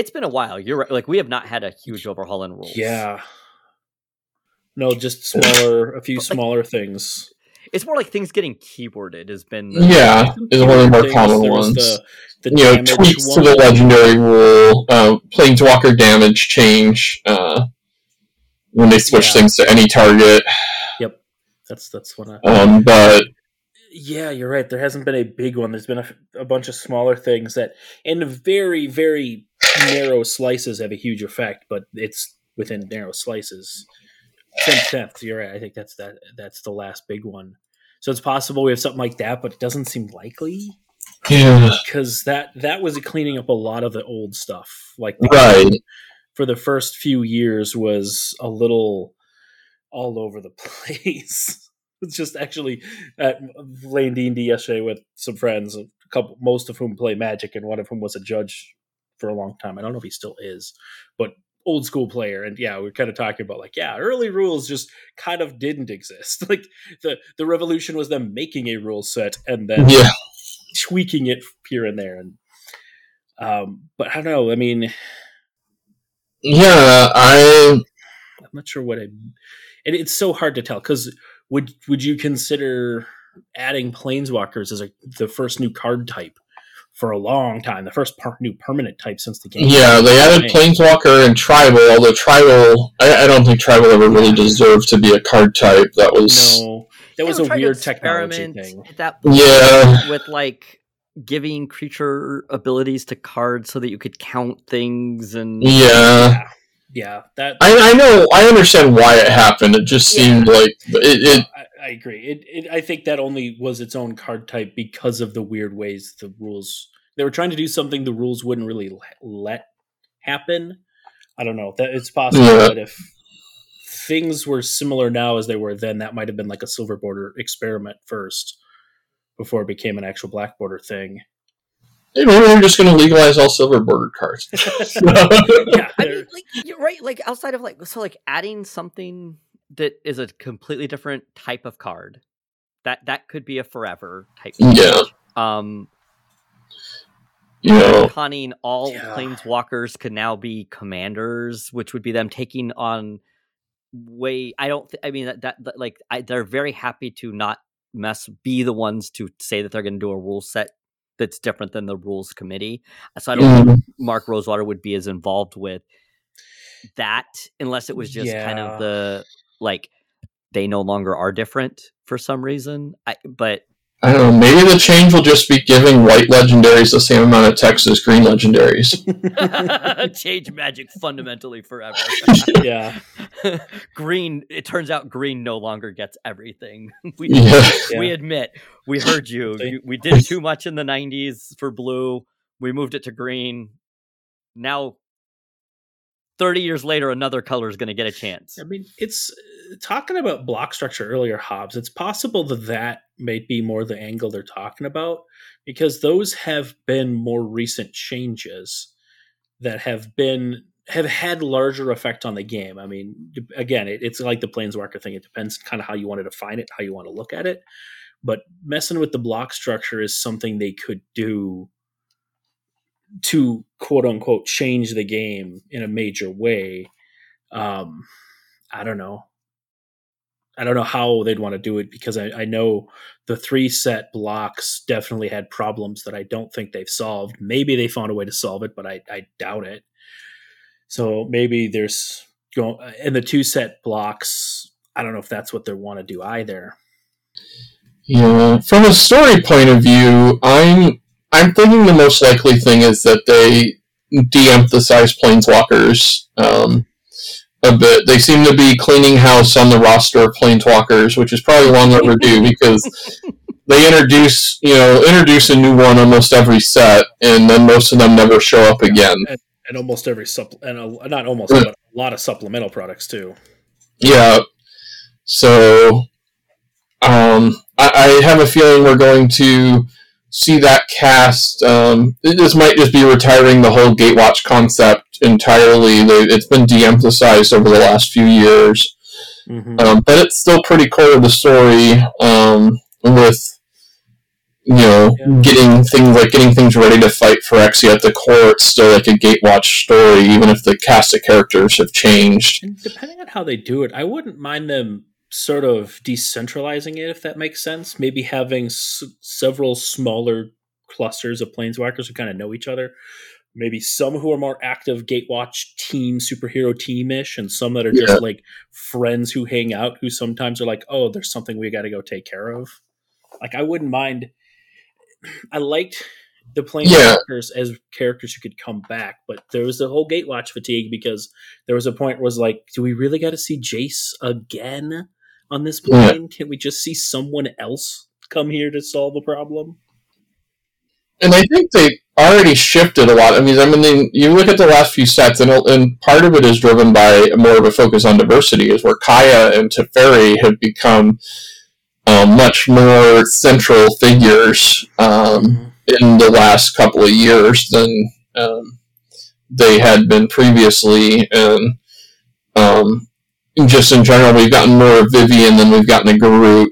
[SPEAKER 1] it's been a while. You're right. Like we have not had a huge overhaul in rules.
[SPEAKER 3] Yeah. No, just smaller, a few smaller like, things.
[SPEAKER 1] It's more like things getting keyworded has been.
[SPEAKER 2] The, yeah, is one of the more things. common ones. The, the you know, tweaks one. to the legendary rule, uh, planeswalker damage change uh, when they switch yeah. things to any target.
[SPEAKER 3] Yep, that's that's what I.
[SPEAKER 2] Um, but
[SPEAKER 3] yeah, you're right. There hasn't been a big one. There's been a, a bunch of smaller things that, in very, very narrow slices, have a huge effect. But it's within narrow slices. Tenth, tenth. You're right. I think that's that. That's the last big one. So it's possible we have something like that, but it doesn't seem likely.
[SPEAKER 2] Yeah,
[SPEAKER 3] because that that was cleaning up a lot of the old stuff. Like
[SPEAKER 2] right
[SPEAKER 3] for the first few years was a little all over the place it's just actually at playing D and D yesterday with some friends, a couple, most of whom play Magic, and one of whom was a judge for a long time. I don't know if he still is, but old school player. And yeah, we are kind of talking about like, yeah, early rules just kind of didn't exist. Like the the revolution was them making a rule set and then
[SPEAKER 2] yeah.
[SPEAKER 3] tweaking it here and there. And um, but I don't know. I mean,
[SPEAKER 2] yeah, I.
[SPEAKER 3] I'm not sure what I. And it's so hard to tell because would would you consider adding planeswalkers as a, the first new card type for a long time. The first per- new permanent type since the game.
[SPEAKER 2] Yeah, they added Planeswalker and Tribal, although Tribal, I, I, don't think Tribal ever really deserved to be a card type. That was.
[SPEAKER 3] No, that was a weird technology thing.
[SPEAKER 1] At that point, yeah. With like giving creature abilities to cards so that you could count things and.
[SPEAKER 2] Yeah.
[SPEAKER 3] yeah yeah, that
[SPEAKER 2] I, I know I understand why it happened. It just yeah. seemed like it. it
[SPEAKER 3] I, I, agree. It, it, I think that only was its own card type because of the weird ways the rules. They were trying to do something the rules wouldn't really let happen. I don't know. That it's possible yeah. that if things were similar now as they were then, that might have been like a silver border experiment first before it became an actual black border thing.
[SPEAKER 2] Hey, maybe we're just going to legalize all silver bordered cards.
[SPEAKER 1] yeah, I mean, like you're right. Like outside of like so, like adding something that is a completely different type of card. That that could be a forever type.
[SPEAKER 2] Yeah.
[SPEAKER 1] Um.
[SPEAKER 2] You know,
[SPEAKER 1] conning all yeah. planeswalkers could now be commanders, which would be them taking on way. I don't. Th- I mean that, that, that like I, they're very happy to not mess be the ones to say that they're going to do a rule set that's different than the rules committee. So I don't think Mark Rosewater would be as involved with that unless it was just yeah. kind of the like they no longer are different for some reason. I, but
[SPEAKER 2] I don't know. Maybe the change will just be giving white legendaries the same amount of text as green legendaries.
[SPEAKER 1] change magic fundamentally forever.
[SPEAKER 3] yeah.
[SPEAKER 1] green. It turns out green no longer gets everything. We, yeah. we admit we heard you. We did too much in the '90s for blue. We moved it to green. Now 30 years later another color is going to get a chance.
[SPEAKER 3] I mean it's uh, talking about block structure earlier hobbs it's possible that that may be more the angle they're talking about because those have been more recent changes that have been have had larger effect on the game. I mean again it, it's like the planeswalker thing it depends kind of how you want to define it how you want to look at it but messing with the block structure is something they could do to quote unquote change the game in a major way. Um, I don't know. I don't know how they'd want to do it because I, I, know the three set blocks definitely had problems that I don't think they've solved. Maybe they found a way to solve it, but I, I doubt it. So maybe there's going in the two set blocks. I don't know if that's what they want to do either.
[SPEAKER 2] Yeah, from a story point of view, I'm I'm thinking the most likely thing is that they de-emphasize planeswalkers um, a bit. They seem to be cleaning house on the roster of planeswalkers, which is probably long overdue because they introduce you know introduce a new one almost every set, and then most of them never show up again.
[SPEAKER 3] And, and almost every sup and a, not almost, but a lot of supplemental products too.
[SPEAKER 2] Yeah. So, um, I, I have a feeling we're going to see that cast. Um, this might just be retiring the whole Gatewatch concept entirely. It's been de-emphasized over the last few years, mm-hmm. um, but it's still pretty core to the story. Um, with you know, yeah. getting things like getting things ready to fight Phyrexia at the core, it's still like a Gatewatch story, even if the cast of characters have changed.
[SPEAKER 3] And depending on how they do it, I wouldn't mind them sort of decentralizing it, if that makes sense. Maybe having s- several smaller clusters of planeswalkers who kind of know each other. Maybe some who are more active Gatewatch team, superhero teamish, and some that are just like friends who hang out who sometimes are like, oh, there's something we got to go take care of. Like, I wouldn't mind. I liked the planeswalkers yeah. as characters who could come back, but there was the whole Gatewatch fatigue because there was a point where it was like, do we really got to see Jace again? On this plane? Yeah. Can we just see someone else come here to solve a problem?
[SPEAKER 2] And I think they already shifted a lot. I mean, I mean, you look at the last few sets, and, and part of it is driven by more of a focus on diversity, is where Kaya and Teferi have become um, much more central figures um, mm-hmm. in the last couple of years than um, they had been previously. And um, just in general, we've gotten more of Vivien than we've gotten a Garruk.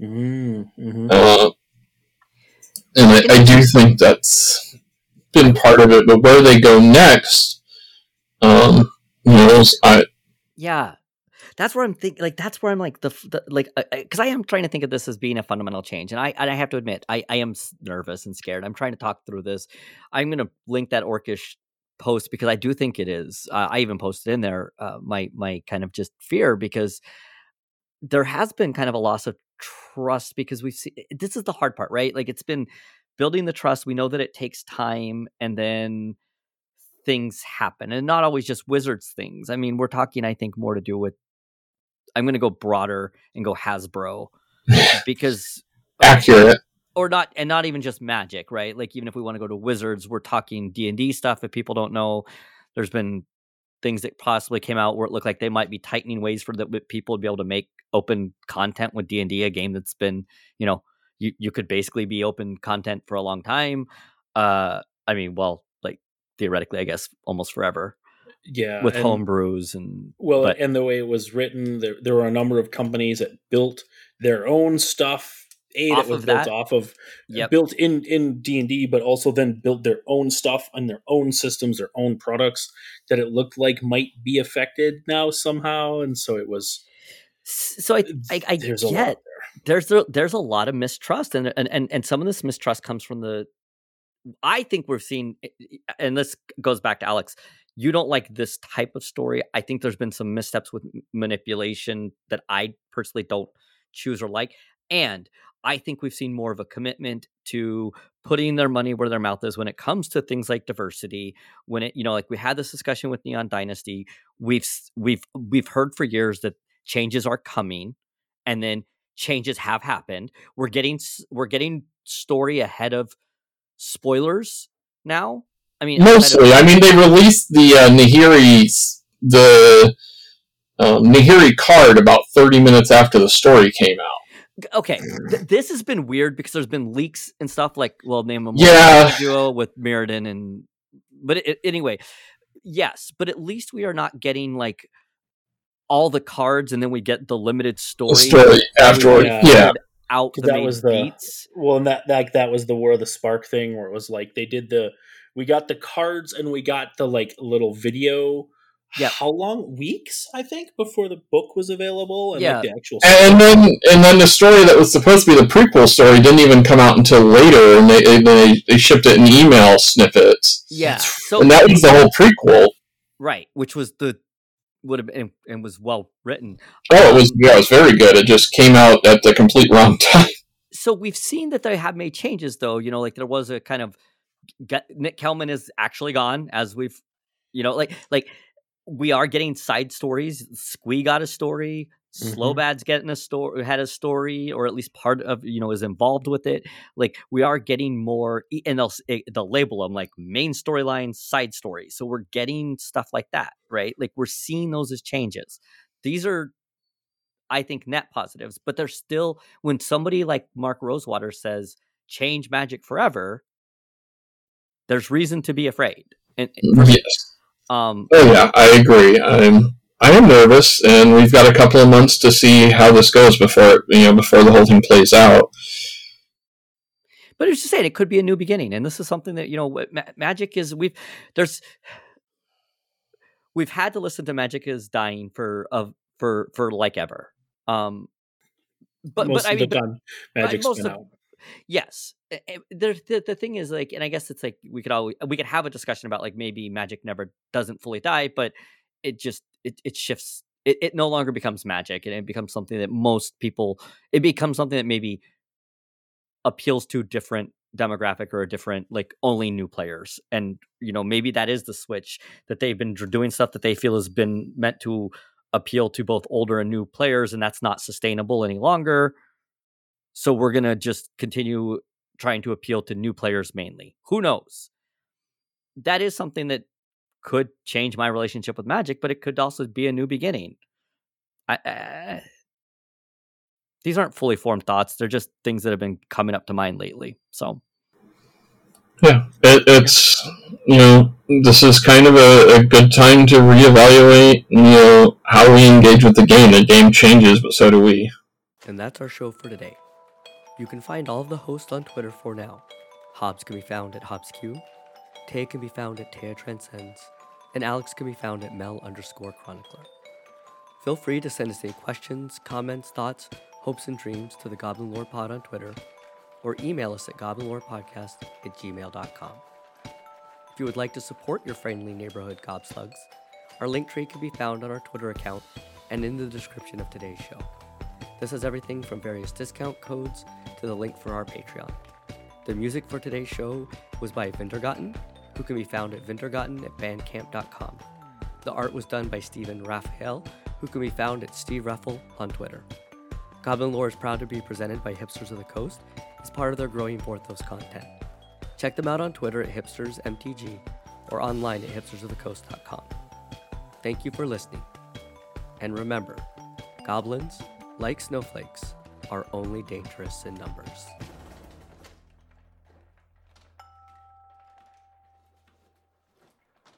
[SPEAKER 2] Mm-hmm. Uh, and I, I, do think that's been part of it. But where they go next, um, you know, I
[SPEAKER 1] yeah, that's where I'm thinking. Like that's where I'm like the, the like because I am trying to think of this as being a fundamental change, and I and I have to admit I I am nervous and scared. I'm trying to talk through this. I'm going to link that orcish post because I do think it is. Uh, I even posted in there uh, my my kind of just fear because there has been kind of a loss of trust because we see this is the hard part, right? Like it's been building the trust. We know that it takes time, and then things happen, and not always just wizards things. I mean, we're talking, I think, more to do with. I'm going to go broader and go Hasbro because
[SPEAKER 2] accurate
[SPEAKER 1] or not and not even just magic right? Like even if we want to go to wizards we're talking d&d stuff if people don't know. There's been things that possibly came out where it looked like they might be tightening ways for the people to be able to make open content with d&d a game that's been you know you, you could basically be open content for a long time. Uh i mean well like theoretically i guess almost forever
[SPEAKER 3] yeah
[SPEAKER 1] with home brews and
[SPEAKER 3] well but, and the way it was written there, there were a number of companies that built their own stuff a that was built that. off of yep. built in in d&d but also then built their own stuff and their own systems their own products that it looked like might be affected now somehow and so it was
[SPEAKER 1] so i i, I there's get there. there's a, there's a lot of mistrust and, and and and some of this mistrust comes from the i think we've seen eh, eh, eh, and this goes back to alex you don't like this type of story i think there's been some missteps with manipulation that i personally don't choose or like and I think we've seen more of a commitment to putting their money where their mouth is when it comes to things like diversity. When it, you know, like we had this discussion with Neon Dynasty, we've we've we've heard for years that changes are coming, and then changes have happened. We're getting we're getting story ahead of spoilers now. I mean,
[SPEAKER 2] mostly. Of- I mean, they released the uh, Nahiri the um, Nahiri card about thirty minutes after the story came out
[SPEAKER 1] okay, th- this has been weird because there's been leaks and stuff like, well, name them
[SPEAKER 2] yeah
[SPEAKER 1] duo with Mirrodin and, but it, anyway, yes, but at least we are not getting like all the cards and then we get the limited story,
[SPEAKER 2] story afterward. Yeah. yeah.
[SPEAKER 1] Out the that was the beats.
[SPEAKER 3] well, and that that that was the War of the Spark thing where it was like they did the we got the cards and we got the like little video yeah. how long weeks i think before the book was available and yeah. like the actual
[SPEAKER 2] story. and then and then the story that was supposed to be the prequel story didn't even come out until later and they they, they shipped it in email snippets
[SPEAKER 1] yeah
[SPEAKER 2] so and that was the whole prequel
[SPEAKER 1] right which was the would have been and was well written
[SPEAKER 2] oh it was um, yeah it was very good it just came out at the complete wrong time
[SPEAKER 1] so we've seen that they have made changes though you know like there was a kind of Nic Kelman is actually gone as we've you know like like we are getting side stories. Squee got a story. Mm-hmm. Slobad's getting a story, had a story, or at least part of you know is involved with it. Like we are getting more, and they'll eh, they'll label them like main storyline, side story. So we're getting stuff like that, right? Like we're seeing those as changes. These are, I think, net positives, but they're still when somebody like Mark Rosewater says change Magic forever. There's reason to be afraid. And
[SPEAKER 2] yes um, oh yeah, I agree. I'm I am nervous, and we've got a couple of months to see how this goes before you know before the whole thing plays out.
[SPEAKER 1] But it's just saying it could be a new beginning, and this is something that you know ma- magic is. We've there's we've had to listen to magic is dying for of for for like ever. Um, but most but I mean, but, magic's most been of, out. Yes, eh, eh, the, the the thing is like, and I guess it's like we could all we could have a discussion about like maybe magic never doesn't fully die, but it just it it shifts. It, it no longer becomes magic, and it becomes something that most people. It becomes something that maybe appeals to different demographic or a different like only new players and you know maybe that is the switch that they've been doing stuff that they feel has been meant to appeal to both older and new players and that's not sustainable any longer so we're going to just continue trying to appeal to new players mainly. Who knows? That is something that could change my relationship with Magic, but it could also be a new beginning. I, uh, these aren't fully formed thoughts; they're just things that have been coming up to mind lately. So,
[SPEAKER 2] yeah, it, it's you know this is kind of a, a good time to reevaluate you know how we engage with the game. The game changes, but so do we.
[SPEAKER 1] And that's our show for today. You can find all of the hosts on Twitter for now. Hobbs can be found at HobbsQ, Tay can be found at Taya Transcends, and Alex can be found at Mel underscore Chronicler. Feel free to send us any questions, comments, thoughts, hopes, and dreams to the Goblin Lore Pod on Twitter or email us at goblinlorepodcast at gmail.com. If you would like to support your friendly neighborhood gobslugs, our link tree can be found on our Twitter account and in the description of today's show. This has everything from various discount codes to the link for our Patreon. The music for today's show was by Vintergotten, who can be found at vintergotten at bandcamp.com. The art was done by Stephen Raphael, who can be found at Steve Raffle on Twitter. Goblin Lore is proud to be presented by Hipsters of the Coast as part of their growing Vorthos content. Check them out on Twitter at hipstersmtg or online at hipstersofthecoast.com. Thank you for listening. And remember, goblins, like snowflakes, are only dangerous in numbers.